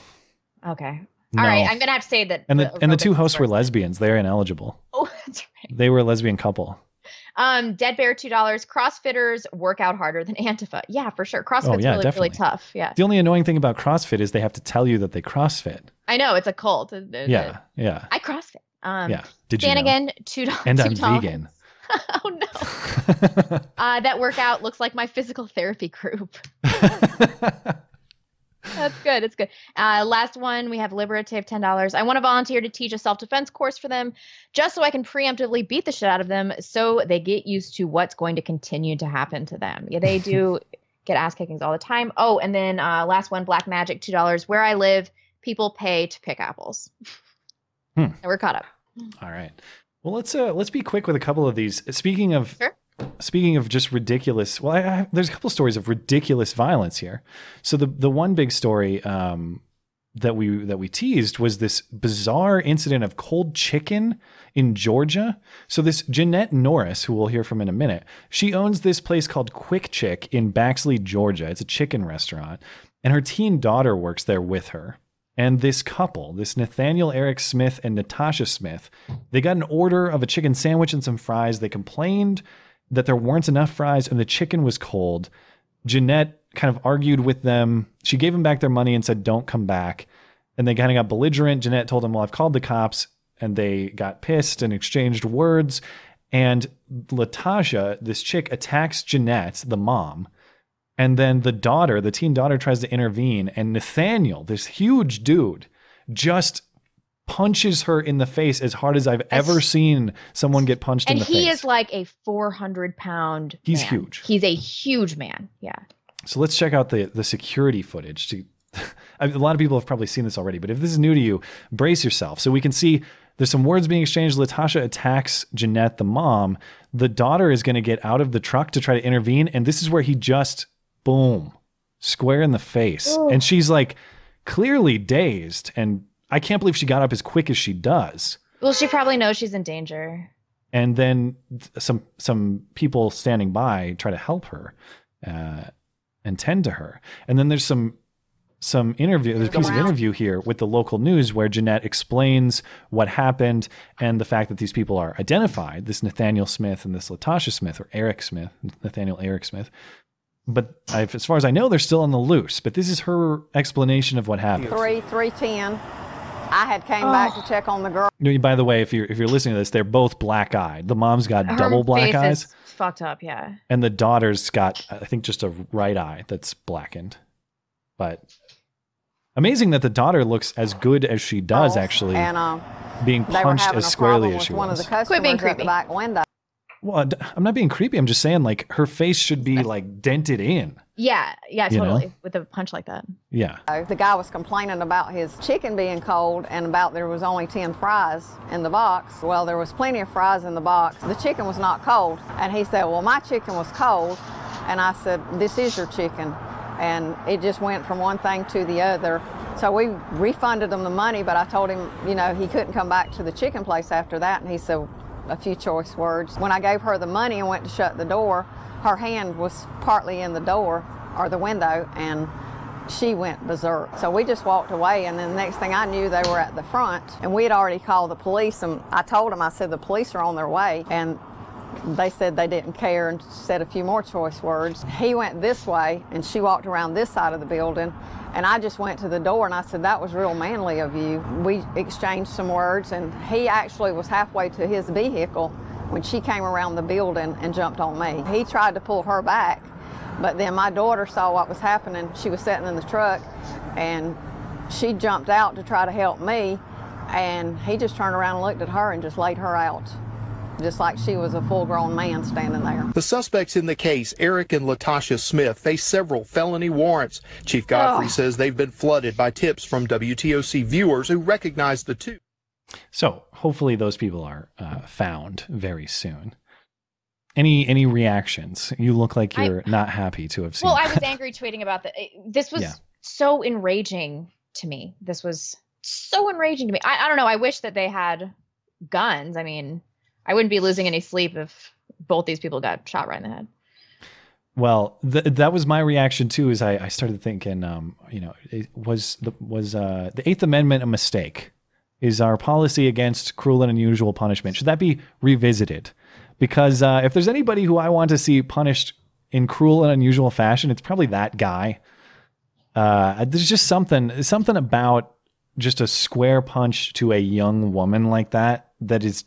Okay. No. All right, I'm gonna have to say that. and the and the two hosts were- were lesbians. They're ineligible. Oh, that's right. They were a lesbian couple. Um, Dead Bear two dollars. CrossFitters work out harder than Antifa. Yeah, for sure. CrossFit's Oh, yeah, really definitely. really tough. Yeah, The only annoying thing about CrossFit is they have to tell you that they CrossFit. I know it's a cult. Yeah, yeah, I CrossFit. Um, yeah. Did you know? Two dollars. And I'm vegan. oh no. uh, that workout looks like my physical therapy group. That's good. It's good. Uh, last one, we have Liberative, ten dollars. I want to volunteer to teach a self-defense course for them, just so I can preemptively beat the shit out of them, so they get used to what's going to continue to happen to them. Yeah, they do get ass kickings all the time. Oh, and then uh, last one, Black Magic, two dollars. Where I live, people pay to pick apples. Hmm. And we're caught up. All right. Well, let's uh let's be quick with a couple of these. Speaking of speaking of just ridiculous, well, I, I, there's a couple stories of ridiculous violence here. So the the one big story um, that we that we teased was this bizarre incident of cold chicken in Georgia. So this Jeanette Norris, who we'll hear from in a minute, she owns this place called Quick Chick in Baxley, Georgia. It's a chicken restaurant, and her teen daughter works there with her. And this couple, this Nathaniel Eric Smith and Natasha Smith, they got an order of a chicken sandwich and some fries. They complained that there weren't enough fries and the chicken was cold. Jeanette kind of argued with them. She gave them back their money and said, Don't come back. And they kind of got belligerent. Jeanette told them, Well, I've called the cops. And they got pissed and exchanged words. And Latasha, this chick, attacks Jeanette, the mom. And then the daughter, the teen daughter, tries to intervene. And Nathaniel, this huge dude, just punches her in the face as hard as I've ever seen someone get punched And in the face. And he is like a 400 pound. He's man. huge. He's a huge man. Yeah. So let's check out the the security footage. To I mean, a lot of people have probably seen this already, but if this is new to you, brace yourself. So we can see there's some words being exchanged. Latasha attacks Jeanette, the mom. The daughter is going to get out of the truck to try to intervene, and this is where he just boom, square in the face, Ooh. and she's like clearly dazed, and I can't believe she got up as quick as she does. Well, she probably knows she's in danger. and then some some people standing by try to help her uh, and tend to her and then there's some some interview, there's a piece of interview here with the local news where Jeanette explains what happened and the fact that these people are identified this Nathaniel Smith and this Latasha Smith, or Eric Smith, Nathaniel Eric Smith. But I've, as far as I know, they're still on the loose. But this is her explanation of what happened. Three, three ten. I had came back to check on the girl. You By the way, if you're if you're listening to this, they're both black eyed. The mom's got Her double black face eyes, is fucked up. Yeah. and the daughter's got I think just a right eye that's blackened. But amazing that the daughter looks as good as she does, actually, and um, being they were punched as a squarely problem as with she one of the customers at the back window. Well, I'm not being creepy. I'm just saying, like her face should be like dented in. Yeah. Yeah. You know? Totally. With a punch like that. Yeah. The guy was complaining about his chicken being cold and about there was only 10 fries in the box. Well, there was plenty of fries in the box. The chicken was not cold. And he said, Well, my chicken was cold. And I said, This is your chicken. And it just went from one thing to the other. So we refunded him the money, but I told him, you know, he couldn't come back to the chicken place after that. And he said a few choice words. When I gave her the money and went to shut the door, her hand was partly in the door or the window, and she went berserk. So we just walked away, and then the next thing I knew, they were at the front, and we had already called the police. And I told them, I said, the police are on their way, and they said they didn't care and said a few more choice words. He went this way, and she walked around this side of the building. And I just went to the door and I said, That was real manly of you. We exchanged some words, and he actually was halfway to his vehicle when she came around the building and jumped on me. He tried to pull her back, but then my daughter saw what was happening. She was sitting in the truck, and she jumped out to try to help me, and he just turned around and looked at her and just laid her out, just like she was a full grown man standing there. The suspects in the case, Eric and Latasha Smith, face several felony warrants. Chief Godfrey Oh. says they've been flooded by tips from WTOC viewers who recognize the two. So hopefully those people are uh, found very soon. Any any reactions? You look like you're not happy to have seen. Well, I was angry tweeting about that. This was Yeah. so enraging to me. This was so enraging to me. I, I don't know. I wish that they had guns. I mean, I wouldn't be losing any sleep if both these people got shot right in the head. Well, th- that was my reaction too. Is I, I started thinking, um, you know, was the was uh, the Eighth Amendment a mistake? Is our policy against cruel and unusual punishment should that be revisited? Because uh, if there's anybody who I want to see punished in cruel and unusual fashion, it's probably that guy. Uh, there's just something something about just a square punch to a young woman like that that is,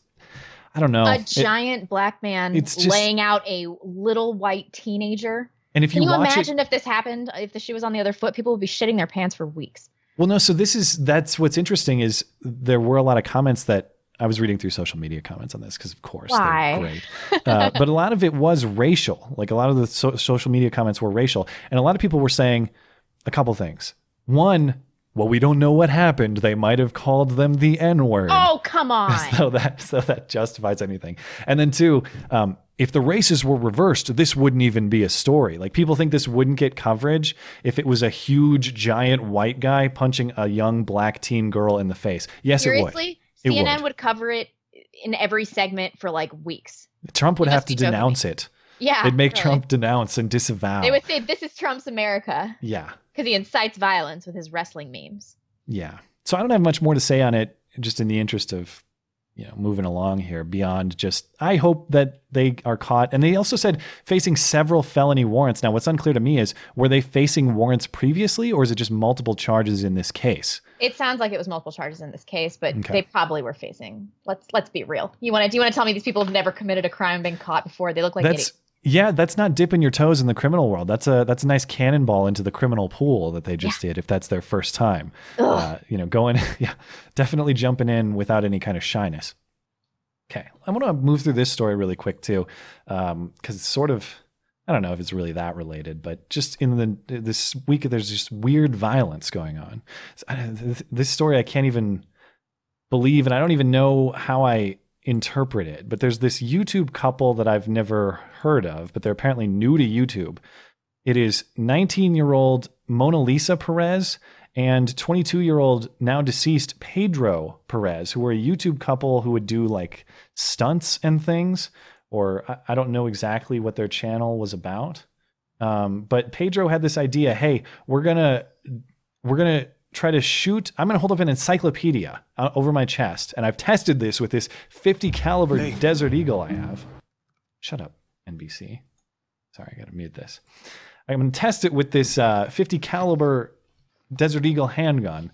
I don't know. a It- giant black man it's just- laying out a little white teenager. And if Can you you, watch it- imagine if this happened? If the shoe was on the other foot, people would be shitting their pants for weeks. Well, no. So this is that's what's interesting is there were a lot of comments that I was reading through social media comments on this because of course Why? great, uh, but a lot of it was racial. Like a lot of the so- social media comments were racial, and a lot of people were saying a couple things. One, well, we don't know what happened. They might have called them the N word. Oh, come on. so that so that justifies anything. And then two, um, if the races were reversed, this wouldn't even be a story. Like people think this wouldn't get coverage if it was a huge giant white guy punching a young black teen girl in the face. Yes, Seriously, it would. It CNN would. would. cover it in every segment for like weeks. Trump would have to denounce it. Yeah, They'd make really. Trump denounce and disavow. They would say this is Trump's America yeah. because he incites violence with his wrestling memes. Yeah. So I don't have much more to say on it, just in the interest of, you know, moving along here beyond just, I hope that they are caught. And they also said facing several felony warrants. Now, what's unclear to me is were they facing warrants previously or is it just multiple charges in this case? It sounds like it was multiple charges in this case, but Okay. they probably were facing. Let's let's be real. You want to do you want to tell me these people have never committed a crime, been caught before? They look like that's, idiots. Yeah, that's not dipping your toes in the criminal world. That's a, that's a nice cannonball into the criminal pool that they just did if that's their first time. Uh, you know, going, yeah, definitely jumping in without any kind of shyness. Okay, I want to move through this story really quick too, because it's sort of I don't know if it's really that related, but just in the this week there's just weird violence going on. So, this story I can't even believe, and I don't even know how I interpret it. But there's this YouTube couple that I've never heard of, but they're apparently new to YouTube. It is 19 year old Mona Lisa Perez and 22 year old now deceased Pedro Perez, who were a YouTube couple who would do like stunts and things. Or I, I don't know exactly what their channel was about. Um, but Pedro had this idea hey, we're going to we're gonna try to shoot. I'm gonna hold up an encyclopedia uh, over my chest, and I've tested this with this 50 caliber Hey. Desert Eagle I have. Shut up, NBC. Sorry, I gotta mute this. I'm gonna test it with this uh, 50 caliber Desert Eagle handgun.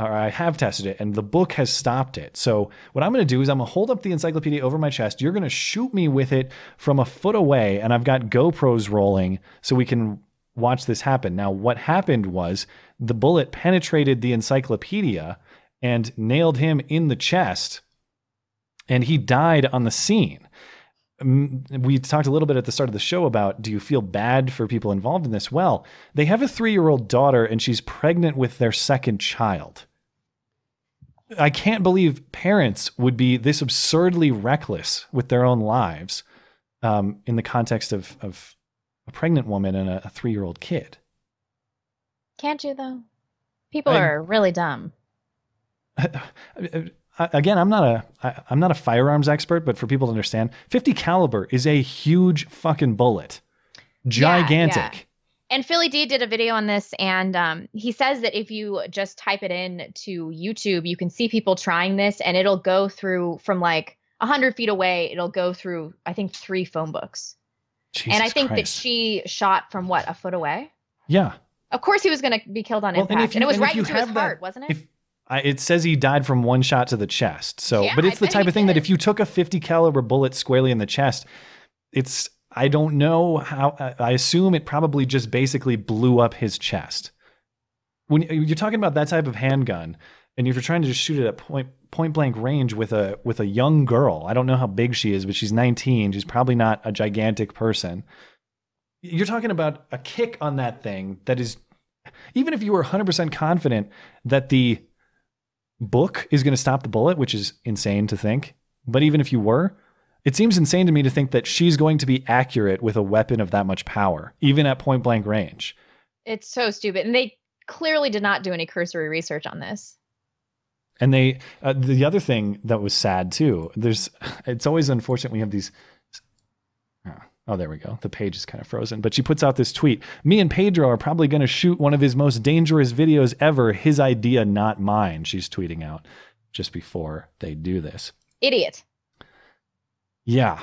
Or I have tested it, and the book has stopped it. So what I'm going to do is I'm going to hold up the encyclopedia over my chest. You're going to shoot me with it from a foot away, and I've got GoPros rolling so we can watch this happen. Now, what happened was the bullet penetrated the encyclopedia and nailed him in the chest, and he died on the scene. We talked a little bit at the start of the show about do you feel bad for people involved in this? Well, they have a three year old daughter, and she's pregnant with their second child. I can't believe parents would be this absurdly reckless with their own lives um, in the context of, of a pregnant woman and a, a three year old kid. Can't you though? People I- are really dumb. I- Again, I'm not a I, I'm not a firearms expert, but for people to understand, 50 caliber is a huge fucking bullet, Yeah, gigantic. yeah. And Philly D did a video on this, and um, he says that if you just type it in to YouTube, you can see people trying this, and it'll go through from like hundred feet away. It'll go through, I think, three phone books. And I Jesus think that she shot from what a foot away. Yeah, Of course, he was going to be killed on Well, and impact, and, you- it was and right into his that- heart, wasn't it? I, it says he died from one shot to the chest. So, Yeah, but it's I the type of thing that if you took a 50 caliber bullet squarely in the chest, it's I don't know how. I- I assume it probably just basically blew up his chest. When you're talking about that type of handgun, and if you're trying to just shoot it at point point blank range with a with a young girl, I don't know how big she is, but she's 19. She's probably not a gigantic person. You're talking about a kick on that thing that is even if you were 100% confident that the book is going to stop the bullet, which is insane to think, but even if you were, it seems insane to me to think that she's going to be accurate with a weapon of that much power, even at point blank range. It's so stupid, and they clearly did not do any cursory research on this. And they, uh, the other thing that was sad too, there's, it's always unfortunate we have these. Oh, there we go. The page is kind of frozen. But she puts out this tweet Me and Pedro are probably going to shoot one of his most dangerous videos ever. His idea, not mine. She's tweeting out just before they do this. Idiot. Yeah.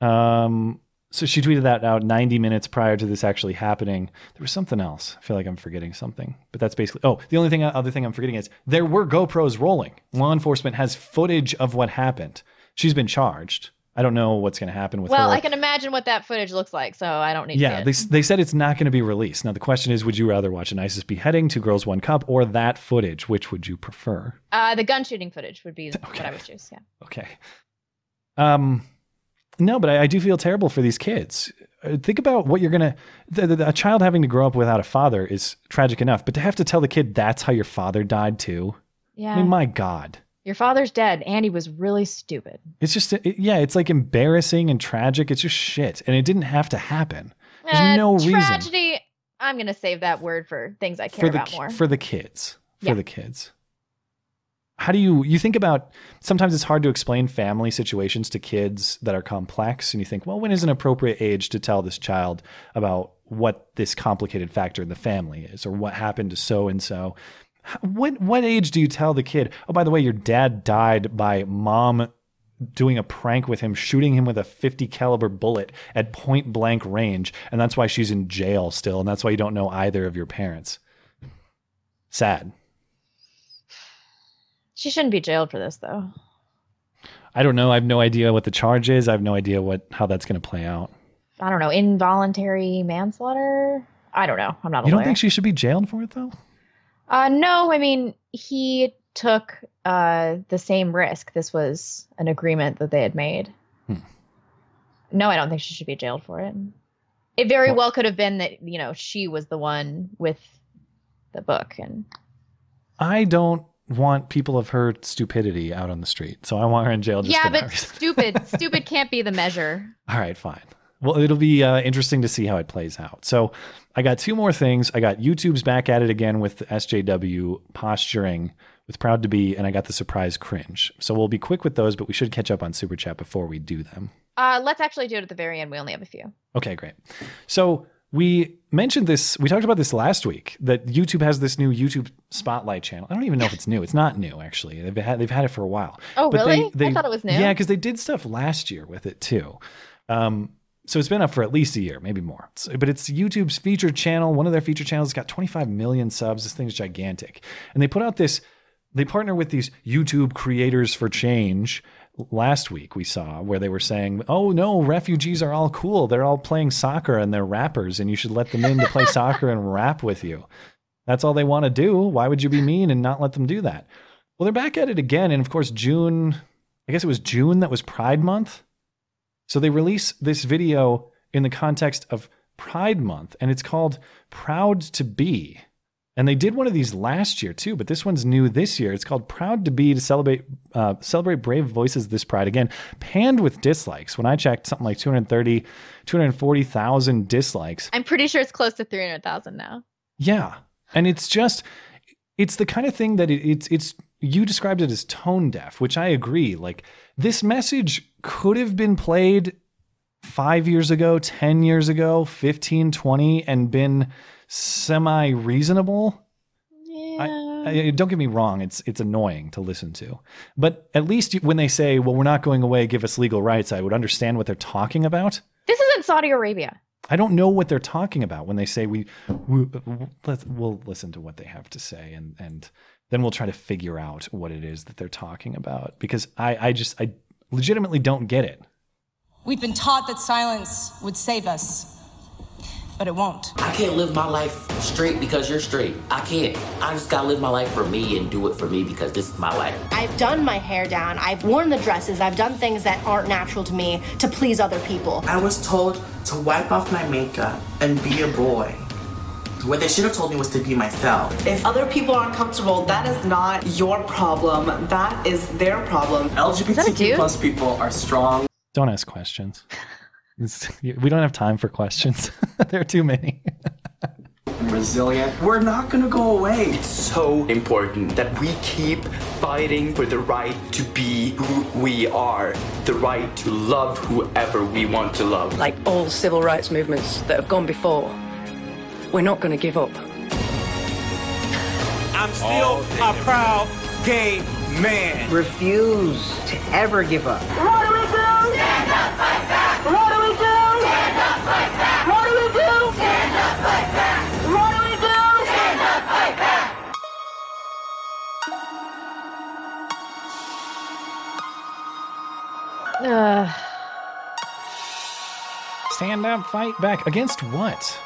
Um, so she tweeted that out 90 minutes prior to this actually happening. There was something else. I feel like I'm forgetting something, but that's basically. Oh, the only thing, other thing I'm forgetting is there were GoPros rolling. Law enforcement has footage of what happened. She's been charged. I don't know what's going to happen with Well, her. I can imagine what that footage looks like, so I don't need yeah, to they, they said it's not going to be released. Now, the question is would you rather watch an ISIS beheading, Two Girls, One Cup, or that footage? Which would you prefer? Uh, the gun shooting footage would be what I would choose. Yeah. Okay. Um, no, but I, I do feel terrible for these kids. Uh, Think about what you're gonna. The, the, a child having to grow up without a father is tragic enough, but to have to tell the kid that's how your father died too. Yeah. I mean, my God, Your father's dead. Andy was really stupid. it's just it- yeah, it's like embarrassing and tragic. It's just shit, and it didn't have to happen. There's Uh, no reason tragedy. I'm gonna save that word for things I care for the about more. for the kids for Yeah. the kids. How do you you think about sometimes it's hard to explain family situations to kids that are complex and you think, well, when is an appropriate age to tell this child about what this complicated factor in the family is or what happened to so and so? What what age do you tell the kid, "Oh, by the way, your dad died by mom doing a prank with him, shooting him with a 50 caliber bullet at point blank range, and that's why she's in jail still, and that's why you don't know either of your parents." Sad. She shouldn't be jailed for this, though. I don't know. I have no idea what the charge is. I have no idea what how that's going to play out. I don't know. Involuntary manslaughter. I don't know. I'm not You don't lawyer. think she should be jailed for it though? Uh, no, I mean he took uh the same risk. This was an agreement that they had made. Hmm. No, I don't think she should be jailed for it. It very well could have been that you know she was the one with the book, and I don't want people of her stupidity out on the street, so I want her in jail just yeah, but stupid, stupid can't be the measure. All right, fine. Well, it'll be uh, interesting to see how it plays out. So, I got two more things. I got YouTube's back at it again with SJW posturing with Proud to Be, and I got the surprise cringe. So, we'll be quick with those, but we should catch up on Super Chat before we do them. Uh, let's actually do it at the very end. We only have a few. Okay, great. So, we mentioned this. We talked about this last week. That YouTube has this new YouTube Spotlight channel. I don't even know if it's new. It's not new actually. They've had they've had it for a while. Oh, But really? I thought it was new. Yeah, because they did stuff last year with it too. Um, so it's been up for at least a year, maybe more. It's- but it's YouTube's featured channel. One of their featured channels has got 25 million subs. This thing's gigantic, and they put out this. They partner with these YouTube creators for change. Last week we saw where they were saying, "Oh no, refugees are all cool. They're all playing soccer and they're rappers, and you should let them in to play soccer and rap with you." That's all they want to do. Why would you be mean and not let them do that? Well, they're back at it again. And of course, June, I guess it was June that was Pride Month. So they release this video in the context of Pride Month, and it's called Proud to Be. And they did one of these last year too, but this one's new this year. It's called Proud to Be to celebrate uh, celebrate brave voices this Pride. Again, panned with dislikes. When I checked, something like 230, 240,000 dislikes. I'm pretty sure it's close to 300,000 now. Yeah, and it's just it's the kind of thing that it, it's it's you described it as tone deaf, which I agree. Like this message could have been played 5 years ago, 10 years ago, 15, 20 and been semi reasonable. I, I, don't get me wrong; it's it's annoying to listen to, but at least when they say, "Well, we're not going away, give us legal rights," I would understand what they're talking about. This isn't Saudi Arabia. I don't know what they're talking about when they say we, we let's we'll listen to what they have to say and and then we'll try to figure out what it is that they're talking about because I I just I legitimately don't get it. We've been taught that silence would save us, but it won't. I can't live my life straight because you're straight. I can't. I just gotta live my life for me and do it for me because this is my life. I've done my hair down. I've worn the dresses. I've done things that aren't natural to me to please other people. I was told to wipe off my makeup and be a boy. What they should have told me was to be myself. If other people aren't comfortable, that is not your problem. That is their problem. LGBTQ plus people are strong. Don't ask questions. It's- we don't have time for questions. there are too many. and resilient. We're not gonna go away. It's so important that we keep fighting for the right to be who we are, the right to love whoever we want to love. Like all civil rights movements that have gone before, we're not going to give up. I'm still a proud gay man. Refuse to ever give up. What do we do? Stand up, fight back. What do we do? Stand up, fight back. What do we do? Stand up, fight back. What do we do? Stand up, fight back. Ugh. Stand up, fight back against what?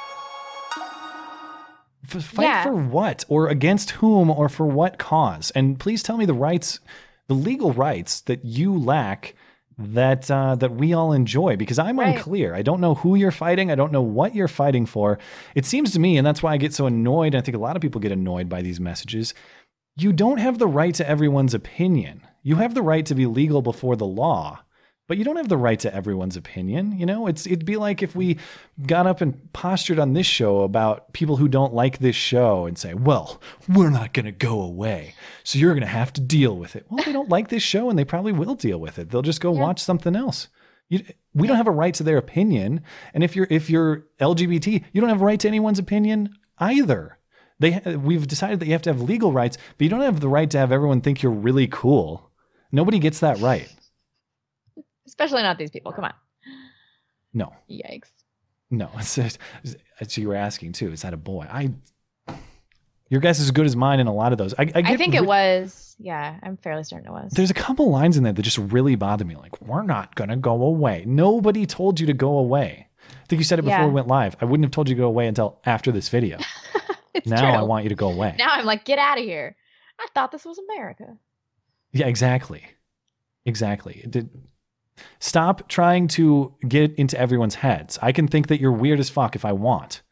F- fight Yeah. for what, or against whom, or for what cause? And please tell me the rights, the legal rights that you lack that uh, that we all enjoy. Because I'm Right. unclear. I don't know who you're fighting. I don't know what you're fighting for. It seems to me, and that's why I get so annoyed. I think a lot of people get annoyed by these messages. You don't have the right to everyone's opinion. You have the right to be legal before the law. But you don't have the right to everyone's opinion. You know, it's it'd be like if we got up and postured on this show about people who don't like this show and say, "Well, we're not going to go away, so you're going to have to deal with it." Well, they don't like this show, and they probably will deal with it. They'll just go watch something else. You, we don't have a right to their opinion, and if you're if you're LGBT, you don't have a right to anyone's opinion either. They we've decided that you have to have legal rights, but you don't have the right to have everyone think you're really cool. Nobody gets that right. Especially not these people. Come on. No. Yikes. No, it's, it's, it's you were asking too. Is that a boy? I. Your guess is as good as mine in a lot of those. I, I, I, think it was. Yeah, I'm fairly certain it was. There's a couple lines in there that just really bother me. Like, we're not gonna go away. Nobody told you to go away. I think you said it before Yeah. we went live. I wouldn't have told you to go away until after this video. It's now true. I want you to go away. Now I'm like, get out of here. I thought this was America. Yeah, exactly. Exactly. It did, stop trying to get into everyone's heads. I can think that you're weird as fuck if I want.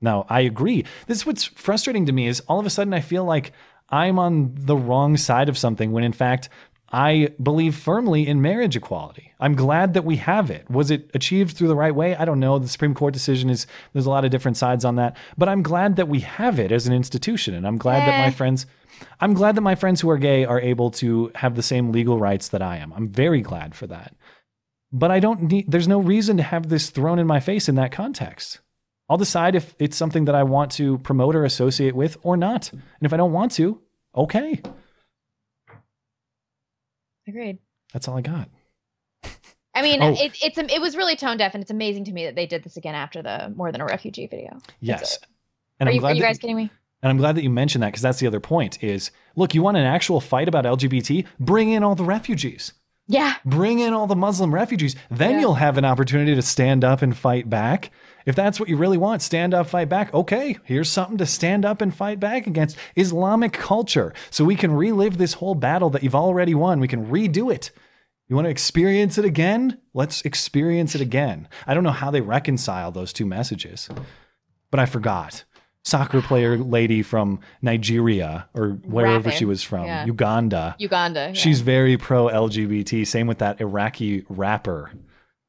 Now, I agree. This is what's frustrating to me is all of a sudden I feel like I'm on the wrong side of something when in fact I believe firmly in marriage equality. I'm glad that we have it. Was it achieved through the right way? I don't know. The Supreme Court decision is there's a lot of different sides on that, but I'm glad that we have it as an institution and I'm glad that my friends I'm glad that my friends who are gay are able to have the same legal rights that I am. I'm very glad for that. But I don't need there's no reason to have this thrown in my face in that context. I'll decide if it's something that I want to promote or associate with or not. And if I don't want to, okay. Agreed. That's all I got. I mean, Oh. it, it's it was really tone deaf, and it's amazing to me that they did this again after the "More Than a Refugee" video. Yes. are you, are glad you that- guys kidding me? And I'm glad that you mentioned that because that's the other point is look, you want an actual fight about LGBT? Bring in all the refugees. Yeah. Bring in all the Muslim refugees. Then Yeah. you'll have an opportunity to stand up and fight back. If that's what you really want, stand up, fight back. Okay, here's something to stand up and fight back against Islamic culture. So we can relive this whole battle that you've already won. We can redo it. You want to experience it again? Let's experience it again. I don't know how they reconcile those two messages, but I forgot. Soccer player lady from Nigeria or wherever Rapping. she was from, Yeah. Uganda. Uganda. yeah. She's very pro LGBT. Same with that Iraqi rapper.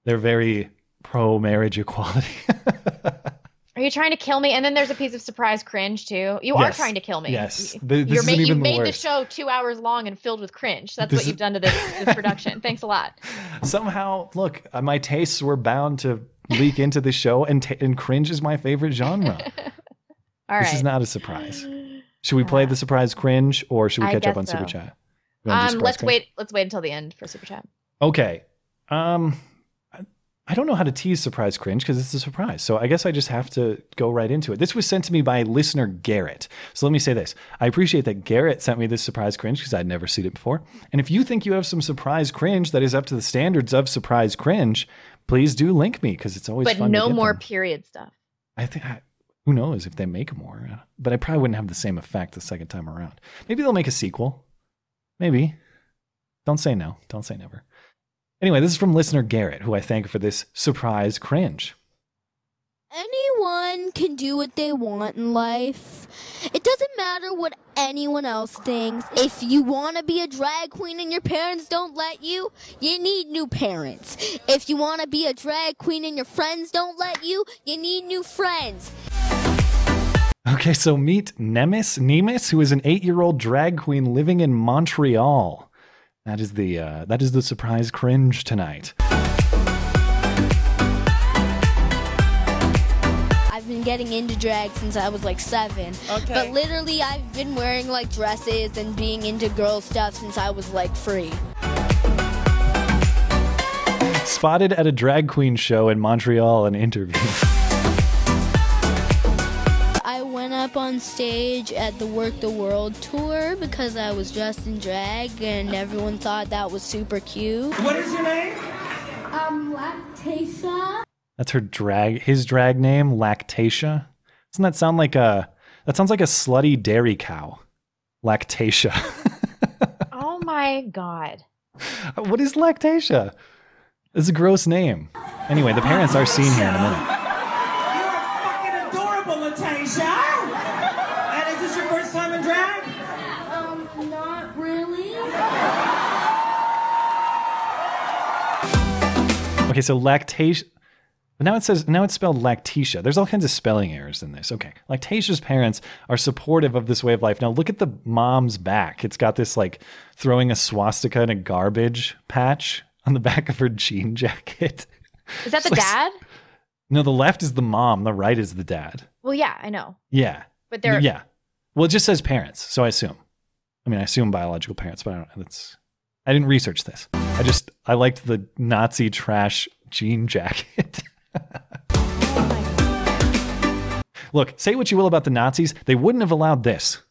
They're very pro marriage equality. Are you trying to kill me? And then there's a piece of surprise cringe too. You Yes. are trying to kill me. Yes. You- this ma- you the made the show two hours long and filled with cringe. That's This what is- you've done to this, this production. Thanks a lot. Somehow, look, uh, my tastes were bound to leak into the show, and, ta and cringe is my favorite genre. All this right. is not a surprise. Should we play the surprise cringe, or should we I catch up on super chat? You wanna do Um, let's cringe? wait. Let's wait until the end for super chat. Okay. Um, I- I don't know how to tease surprise cringe because it's a surprise. So I guess I just have to go right into it. This was sent to me by listener Garrett. So let me say this. I appreciate that Garrett sent me this surprise cringe because I'd never seen it before. And if you think you have some surprise cringe that is up to the standards of surprise cringe, please do link me because it's always But fun. no to get more them. period stuff. I think I, who knows if they make more, but I probably wouldn't have the same effect the second time around. Maybe they'll make a sequel. Maybe. Don't say no. Don't say never. Anyway, this is from listener Garrett, who I thank for this surprise cringe. Anyone can do what they want in life. It doesn't matter what anyone else thinks. If you want to be a drag queen and your parents don't let you, you need new parents. If you want to be a drag queen and your friends don't let you, you need new friends. Okay, so meet Nemis Nemis, who is an eight-year-old drag queen living in Montreal. That is the uh, that is the surprise cringe tonight. Been getting into drag since I was like seven. Okay. But literally, I've been wearing like dresses and being into girl stuff since I was like three. Spotted at a drag queen show in Montreal and interviewed. I went up on stage at the Work the World tour because I was dressed in drag and everyone thought that was super cute. What is your name? Um, Lactatia. That's her drag his drag name, Lactatia. Doesn't that sound like a that sounds like a slutty dairy cow? Lactatia. Oh my god. what is Lactatia? It's a gross name. Anyway, the parents are seen here in a minute. You're fucking adorable, Latasha. And is this your first time in drag? Um, not really. Okay, so lactation. But now it says now it's spelled lactatia. There's all kinds of spelling errors in this. Okay, lactatia's parents are supportive of this way of life. Now look at the mom's back. It's got this like throwing a swastika in a garbage patch on the back of her jean jacket. Is that the like- dad? No, the left is the mom. The right is the dad. Well, yeah, I know. Yeah. But they're yeah. Well, it just says parents, so I assume. I mean, I assume biological parents, but I don't. That's. I didn't research this. I just I liked the Nazi trash jean jacket. Look, say what you will about the Nazis, they wouldn't have allowed this.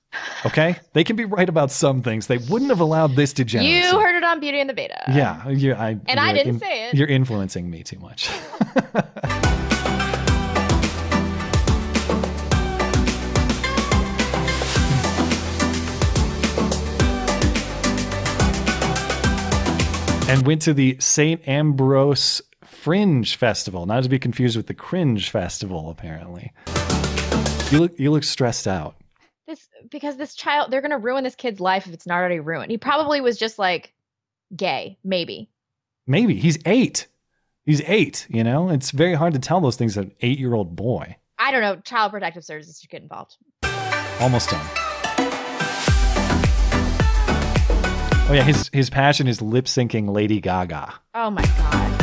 Okay, they can be right about some things. They wouldn't have allowed this degeneracy. You heard it on Beauty and the Beta. yeah, you, I, And I didn't say it. You're influencing me too much. and went to the St-Ambroise Fringe Festival, not to be confused with the Cringe Festival, apparently. You look you look stressed out. This because this child they're gonna ruin this kid's life if it's not already ruined. He probably was just like gay, maybe. Maybe he's eight. He's eight, you know? It's very hard to tell those things to an eight year old boy. I don't know. Child protective services should get involved. Almost done. Oh yeah, his his passion is lip syncing Lady Gaga. Oh my god.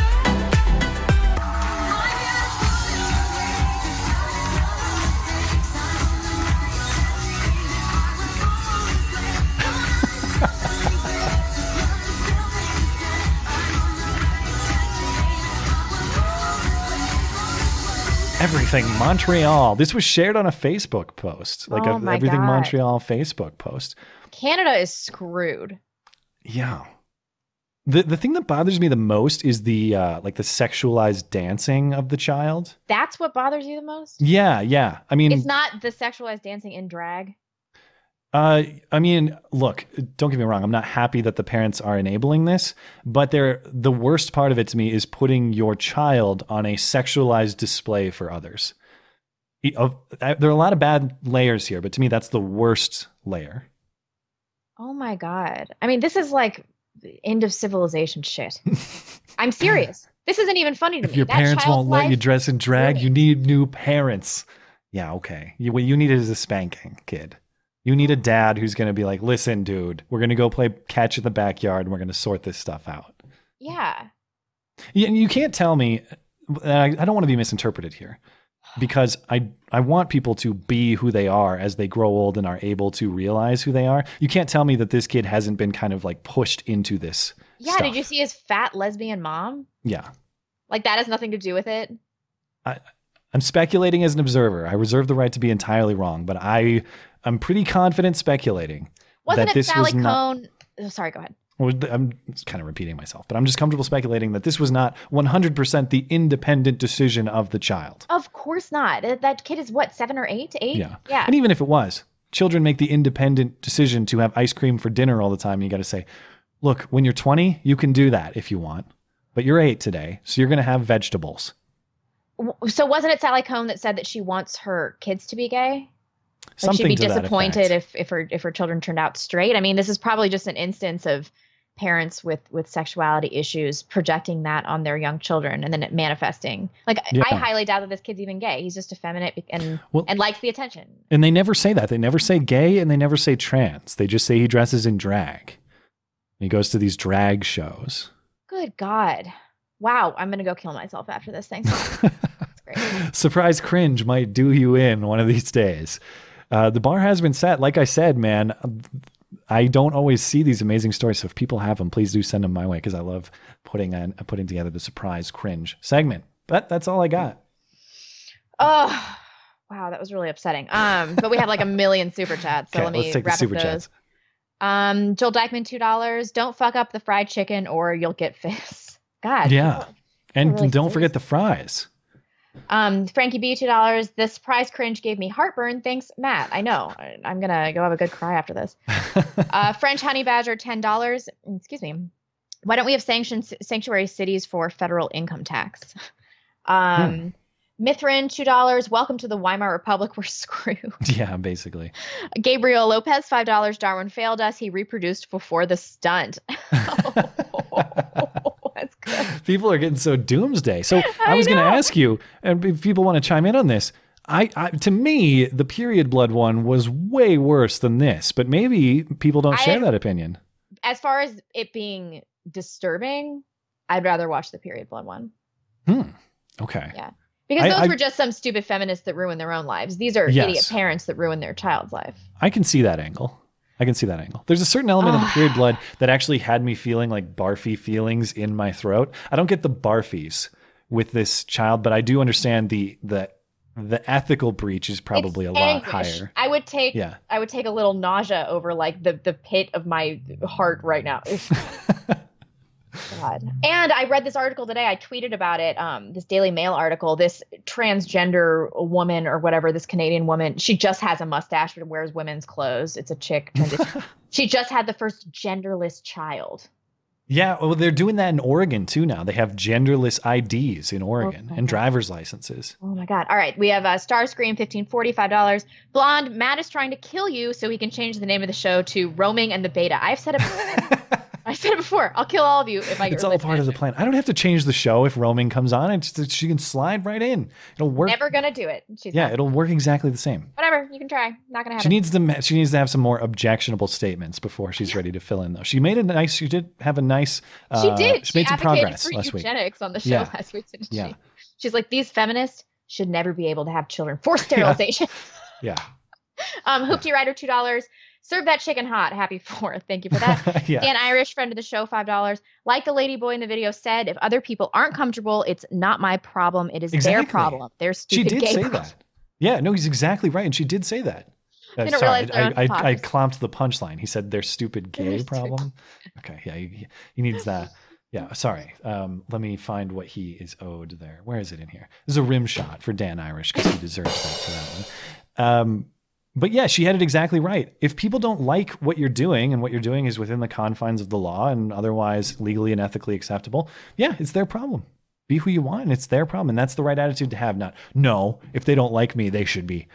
Everything Montreal. This was shared on a Facebook post, like Oh a Everything God. Montreal Facebook post. Canada is screwed. Yeah. The the thing that bothers me the most is the uh, like the sexualized dancing of the child. That's what bothers you the most? Yeah, yeah. I mean, it's not the sexualized dancing in drag. Uh, I mean, look, don't get me wrong. I'm not happy that the parents are enabling this, but they're, the worst part of it to me is putting your child on a sexualized display for others. There are a lot of bad layers here, but to me, that's the worst layer. Oh my god. I mean, this is like end of civilization shit. I'm serious. This isn't even funny to If me. your That parents won't let you dress in drag, you need new parents. Yeah, okay. You, what you need is a spanking, kid. You need a dad who's going to be like, listen, dude, we're going to go play catch in the backyard and we're going to sort this stuff out. Yeah. Yeah, and you can't tell me. and I, I don't want to be misinterpreted here, because I I want people to be who they are as they grow old and are able to realize who they are. You can't tell me that this kid hasn't been kind of like pushed into this. Yeah, stuff. did you see his fat lesbian mom? Yeah, Like that has nothing to do with it. I'm speculating as an observer. I reserve the right to be entirely wrong, but I I'm pretty confident speculating Wasn't that it this Sally was not. Kohn? Oh, sorry, go ahead. I'm kind of repeating myself, but I'm just comfortable speculating that this was not 100% the independent decision of the child. Of course not. That- kid is what, seven or eight? Eight? Yeah. Yeah. And even if it was, children make the independent decision to have ice cream for dinner all the time. And you got to say, look, when you're 20, you can do that if you want, but you're eight today. So you're going to have vegetables. So wasn't it Sally Kohn that said that she wants her kids to be gay? Like she'd be disappointed if if her if her children turned out straight. I mean, this is probably just an instance of parents with with sexuality issues projecting that on their young children and then it manifesting. Like Yeah. I highly doubt that this kid's even gay. He's just effeminate and Well- and likes the attention. And they never say that. They never say gay and they never say trans. They just say he dresses in drag. He goes to these drag shows. Good God. Wow, I'm gonna go kill myself after this. Thanks. Surprise cringe might do you in one of these days. Uh, the bar has been set. Like I said, man, I don't always see these amazing stories. So if people have them, please do send them my way because I love putting on putting together the surprise cringe segment. But that's all I got. Oh, wow, that was really upsetting. Um, but we have like a million super chats, so Okay, let me let's take the wrap up super those. chats. Um, Joel Dykeman, two dollars. Don't fuck up the fried chicken, or you'll get fists. God. Yeah, and really don't forget the fries. Um, Frankie B, two dollars. This prize cringe gave me heartburn. Thanks, Matt. I know. I'm gonna go have a good cry after this. uh, French Honey Badger, ten dollars. Excuse me. Why don't we have sanctions sanctuary cities for federal income tax? Um, Mithrin, two dollars. Welcome to the Weimar Republic. We're screwed. Yeah, basically. Gabriel Lopez, five dollars. Darwin failed us. He reproduced before the stunt. People are getting so doomsday. So I, was going to ask you, and if people want to chime in on this, I, I to me the period blood one was way worse than this, but maybe people don't I- share that opinion. As far as it being disturbing, I'd rather watch the period blood one. Hmm. Okay. Yeah. Because those I- were just some stupid feminists that ruin their own lives. These are Yes. idiot parents that ruin their child's life. I can see that angle. I can see that angle. There's a certain element of ah. the period blood that actually had me feeling like barfy feelings in my throat. I don't get the barfies with this child, but I do understand the the the ethical breach is probably a lot Anguish. higher. I would take Yeah. I would take a little nausea over like the the pit of my heart right now. God. And I read this article today. I tweeted about it. Um, this Daily Mail article. This transgender woman or whatever, this Canadian woman, she just has a mustache but wears women's clothes. It's a chick. she just had the first genderless child. Yeah, well, they're doing that in Oregon too now. They have genderless IDs in Oregon and driver's licenses. Oh my god! All right, we have a uh, Starscream fifteen forty five dollars. Blonde Matt is trying to kill you, so he can change the name of the show to Roaming and the Beta. I've said it. I said it before. I'll kill all of you if I get It's all part of the plan. I don't have to change the show if roaming comes on. It's just, she can slide right in. It'll work. Never gonna do it. She's yeah, not. it'll work exactly the same. Whatever. You can try. Not gonna happen. She needs to. She needs to have some more objectionable statements before she's ready to fill in. Though she made a nice. She did have a nice. Uh, She did. She made some progress for last week. eugenics on the show Yeah. last week. Didn't Yeah. she? She's like, these feminists should never be able to have children. Forced sterilization. Yeah. Um, Hoopty Rider, two dollars. Serve that chicken hot. Happy fourth. Thank you for that. Yeah. Dan Irish, friend of the show, five dollars. Like the lady boy in the video said, if other people aren't comfortable, it's not my problem. It is their problem. Their stupid She did say problem. that. Yeah, no, he's exactly right, and she did say that. Uh, Didn't sorry, I, I, I, I clomped the punchline. He said their stupid gay problem. Okay, yeah, he, he needs that. Yeah, sorry. Um, let me find what he is owed there. Where is it in here? This is a rim shot for Dan Irish because he deserves that for that one. Um, but yeah, she had it exactly right. If people don't like what you're doing and what you're doing is within the confines of the law and otherwise legally and ethically acceptable, yeah, it's their problem. Be who you want. and It's their problem. And that's the right attitude to have. Not, no, if they don't like me, they should be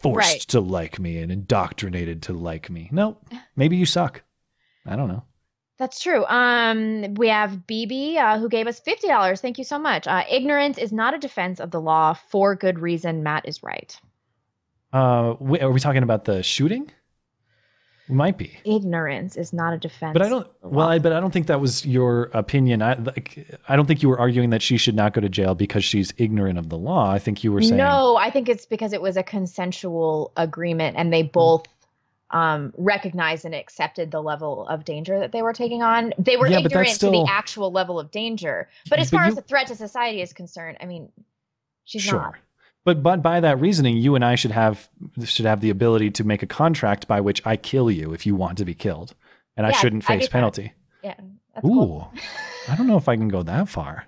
forced Right. to like me and indoctrinated to like me. No, maybe you suck. I don't know. That's true. Um, we have BB uh, who gave us fifty dollars. Thank you so much. Uh, ignorance is not a defense of the law for good reason. Matt is right. Uh, are we talking about the shooting? We might be. Ignorance is not a defense. But I don't. Well, I, but I don't think that was your opinion. I like. I don't think you were arguing that she should not go to jail because she's ignorant of the law. I think you were saying. No, I think it's because it was a consensual agreement and they both um, recognized and accepted the level of danger that they were taking on. They were Yeah, ignorant to the actual level of danger. But as But far you- as the threat to society is concerned, I mean, she's sure. not. But but by that reasoning, you and I should have should have the ability to make a contract by which I kill you if you want to be killed, and I shouldn't I'd face penalty. Yeah. That's Ooh, cool. I don't know if I can go that far.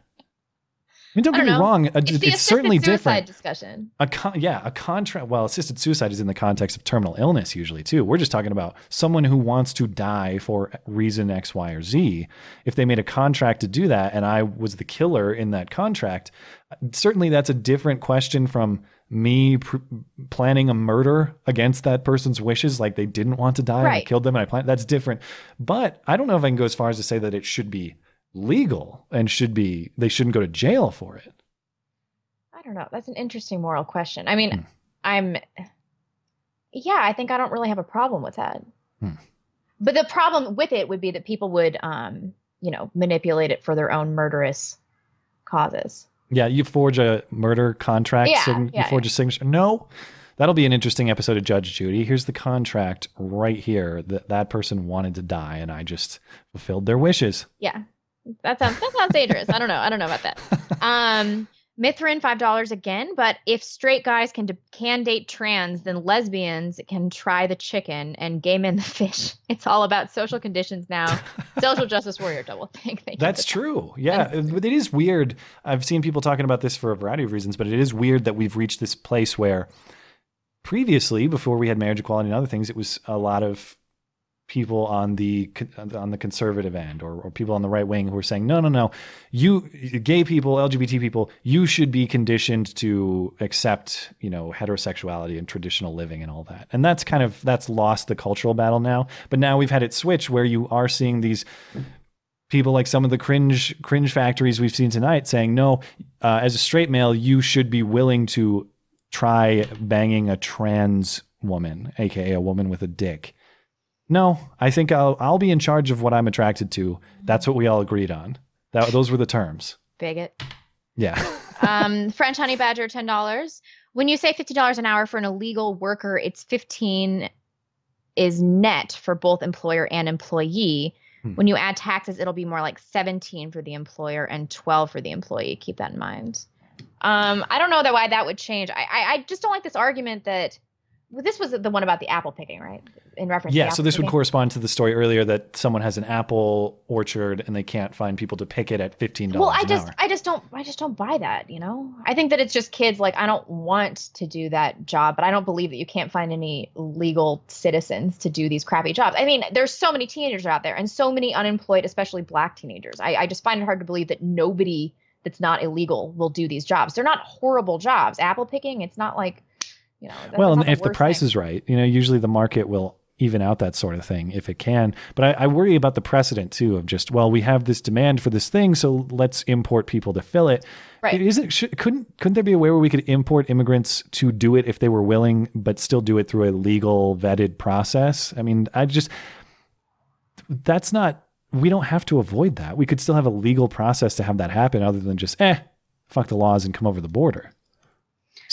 I mean, don't I get don't me know. wrong. uh, It's, It's, certainly suicide different. discussion. A con- yeah, a contract. Well, assisted suicide is in the context of terminal illness usually too. We're just talking about someone who wants to die for reason X, Y, or Z. If they made a contract to do that, and I was the killer in that contract, certainly that's a different question from me pr- planning a murder against that person's wishes, like they didn't want to die and I killed them and I planned. That's different. But I don't know if I can go as far as to say that it should be legal and should be they shouldn't go to jail for it. I don't know. That's an interesting moral question. I mean, Hmm. I'm, yeah, I think I don't really have a problem with that. Hmm. But the problem with it would be that people would, um, you know, manipulate it for their own murderous causes. Yeah, you forge a murder contract. Yeah, sign- yeah, you forge a signature. No, that'll be an interesting episode of Judge Judy. Here's the contract right here that that person wanted to die, and I just fulfilled their wishes. Yeah, that sounds that sounds dangerous. I don't know. I don't know about that. Um, Mithrin five dollars again. But if straight guys can d- can date trans, then lesbians can try the chicken and gay men the fish. It's all about social conditions now. Social justice warrior double think. Thank you. That's true. Yeah, but it is weird. I've seen people talking about this for a variety of reasons, but it is weird that we've reached this place where previously, before we had marriage equality and other things, it was a lot of people on the on the conservative end or, or people on the right wing who are saying no no no. You gay people lgbt people you should be conditioned to accept you know heterosexuality and traditional living and all that. And that's kind of that's lost the cultural battle now. But now we've had it switch where you are seeing these people like some of the cringe cringe factories we've seen tonight saying no uh, as a straight male you should be willing to try banging a trans woman aka a woman with a dick no i think i'll i'll be in charge of what i'm attracted to that's what we all agreed on that those were the terms bigot. yeah um, French honey badger, ten dollars. When you say fifty dollars an hour for an illegal worker, it's fifteen is net for both employer and employee. Hmm. When you add taxes, it'll be more like seventeen for the employer and twelve for the employee. Keep that in mind. Um, I don't know that why that would change. I, I I just don't like this argument that well, this was the one about the apple picking, right? In reference. to yeah so this would correspond to the story earlier that someone has an apple orchard and they can't find people to pick it at $15 well i just hour. I just don't i just don't buy that you know? I think that it's just kids like i don't want to do that job but i don't believe that you can't find any legal citizens to do these crappy jobs. I mean there's so many teenagers out there and so many unemployed especially black teenagers. I, I just find it hard to believe that nobody that's not illegal will do these jobs. They're not horrible jobs. Apple picking it's not like you know well, if the price thing. is right, you know, usually the market will even out that sort of thing if it can. But I, I worry about the precedent too of just well, we have this demand for this thing, so let's import people to fill it. Right. Isn't should, couldn't couldn't there be a way where we could import immigrants to do it if they were willing, but still do it through a legal vetted process? I mean, I just that's not. We don't have to avoid that. We could still have a legal process to have that happen, other than just eh, fuck the laws and come over the border.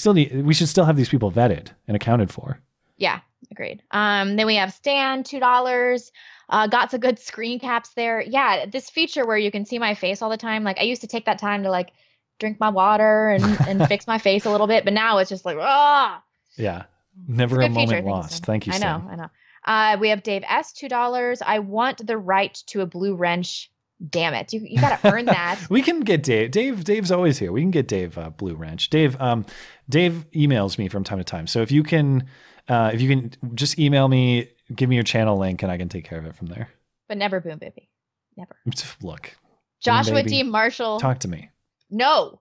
Still need. We should still have these people vetted and accounted for. Yeah, agreed. Um, then we have Stan, two dollars. Uh, got some good screen caps there. Yeah, this feature where you can see my face all the time. Like I used to take that time to like drink my water and and fix my face a little bit, but now it's just like ah. Yeah. Never a a feature. moment Thank you, lost. Stan. Thank you, I Stan. know, I know. Uh, we have Dave S, two dollars. I want the right to a blue wrench. Damn it, you you gotta earn that. We can get Dave. Dave. Dave's always here. We can get Dave uh, Blue Wrench. Dave. Um, Dave emails me from time to time. So if you can, uh, if you can just email me, give me your channel link, and I can take care of it from there. but never Boom Baby. Never. Look, Joshua D. Marshall. talk to me. No,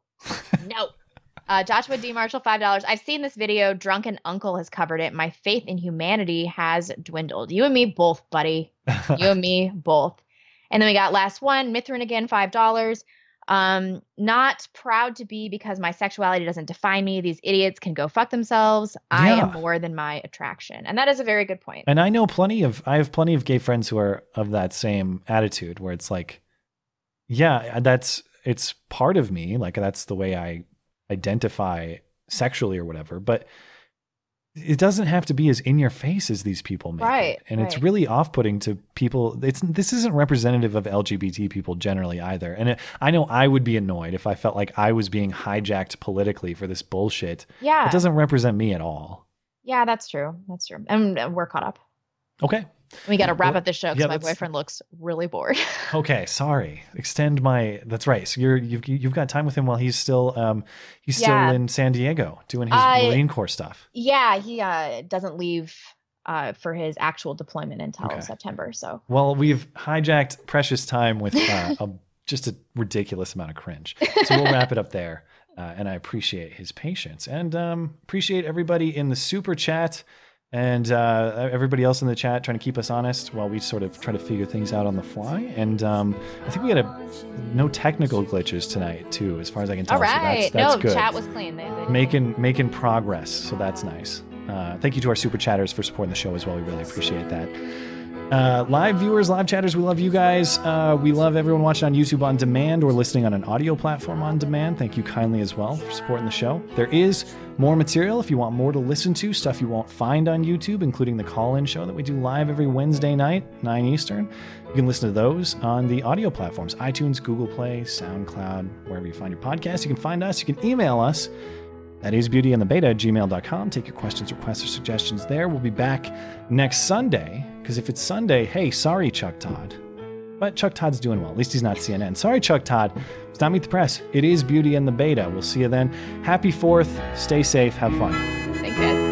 no. Uh, Joshua D. Marshall, five dollars. I've seen this video. Drunken Uncle has covered it. My faith in humanity has dwindled. You and me both, buddy. you and me both. And then we got last one, Mithrin again, five dollars. Um, not proud to be because my sexuality doesn't define me. These idiots can go fuck themselves. I am more than my attraction, and that is a very good point. And I know plenty of I have plenty of gay friends who are of that same attitude where it's like, yeah, that's it's part of me. Like that's the way I identify sexually or whatever. But it doesn't have to be as in your face as these people make Right, it. And it's really off putting to people. It's this isn't representative of LGBT people generally either. And it, I know I would be annoyed if I felt like I was being hijacked politically for this bullshit. Yeah. It doesn't represent me at all. Yeah, that's true. That's true. And we're caught up. Okay. We got to wrap up this show because yeah, my boyfriend looks really bored. Okay, sorry. Extend my. That's right. So you're you've you've got time with him while he's still um he's still Yeah. in San Diego doing his I- Marine Corps stuff. yeah, he uh, doesn't leave uh, for his actual deployment until Okay. September. So Well, we've hijacked precious time with uh, a, just a ridiculous amount of cringe. So we'll wrap it up there. Uh, and I appreciate his patience and um, appreciate everybody in the super chat and uh, everybody else in the chat trying to keep us honest while we sort of try to figure things out on the fly. And um, I think we had a, no technical glitches tonight too, as far as I can tell. all So that's- that's no, good. chat was clean. They, they, making making progress so that's nice uh, thank you to our super chatters for supporting the show as well we really appreciate that uh, live viewers live chatters we love you guys. Uh, we love everyone watching on youtube on demand or listening on an audio platform on demand. Thank you kindly as well for supporting the show. There is more material if you want more to listen to stuff you won't find on youtube including the call-in show that we do live every wednesday night 9 eastern. You can listen to those on the audio platforms itunes google play soundcloud wherever you find your podcast. You can find us. You can email us that is beautyandthebeta at gmail.com. Take your questions, requests, or suggestions there. We'll be back next Sunday, because if it's Sunday, hey, sorry, Chuck Todd. But Chuck Todd's doing well. At least he's not CNN. Sorry, Chuck Todd. It's not Meet the Press. It is Beauty and the Beta. We'll see you then. Happy 4th. Stay safe. Have fun. Thanks, guys.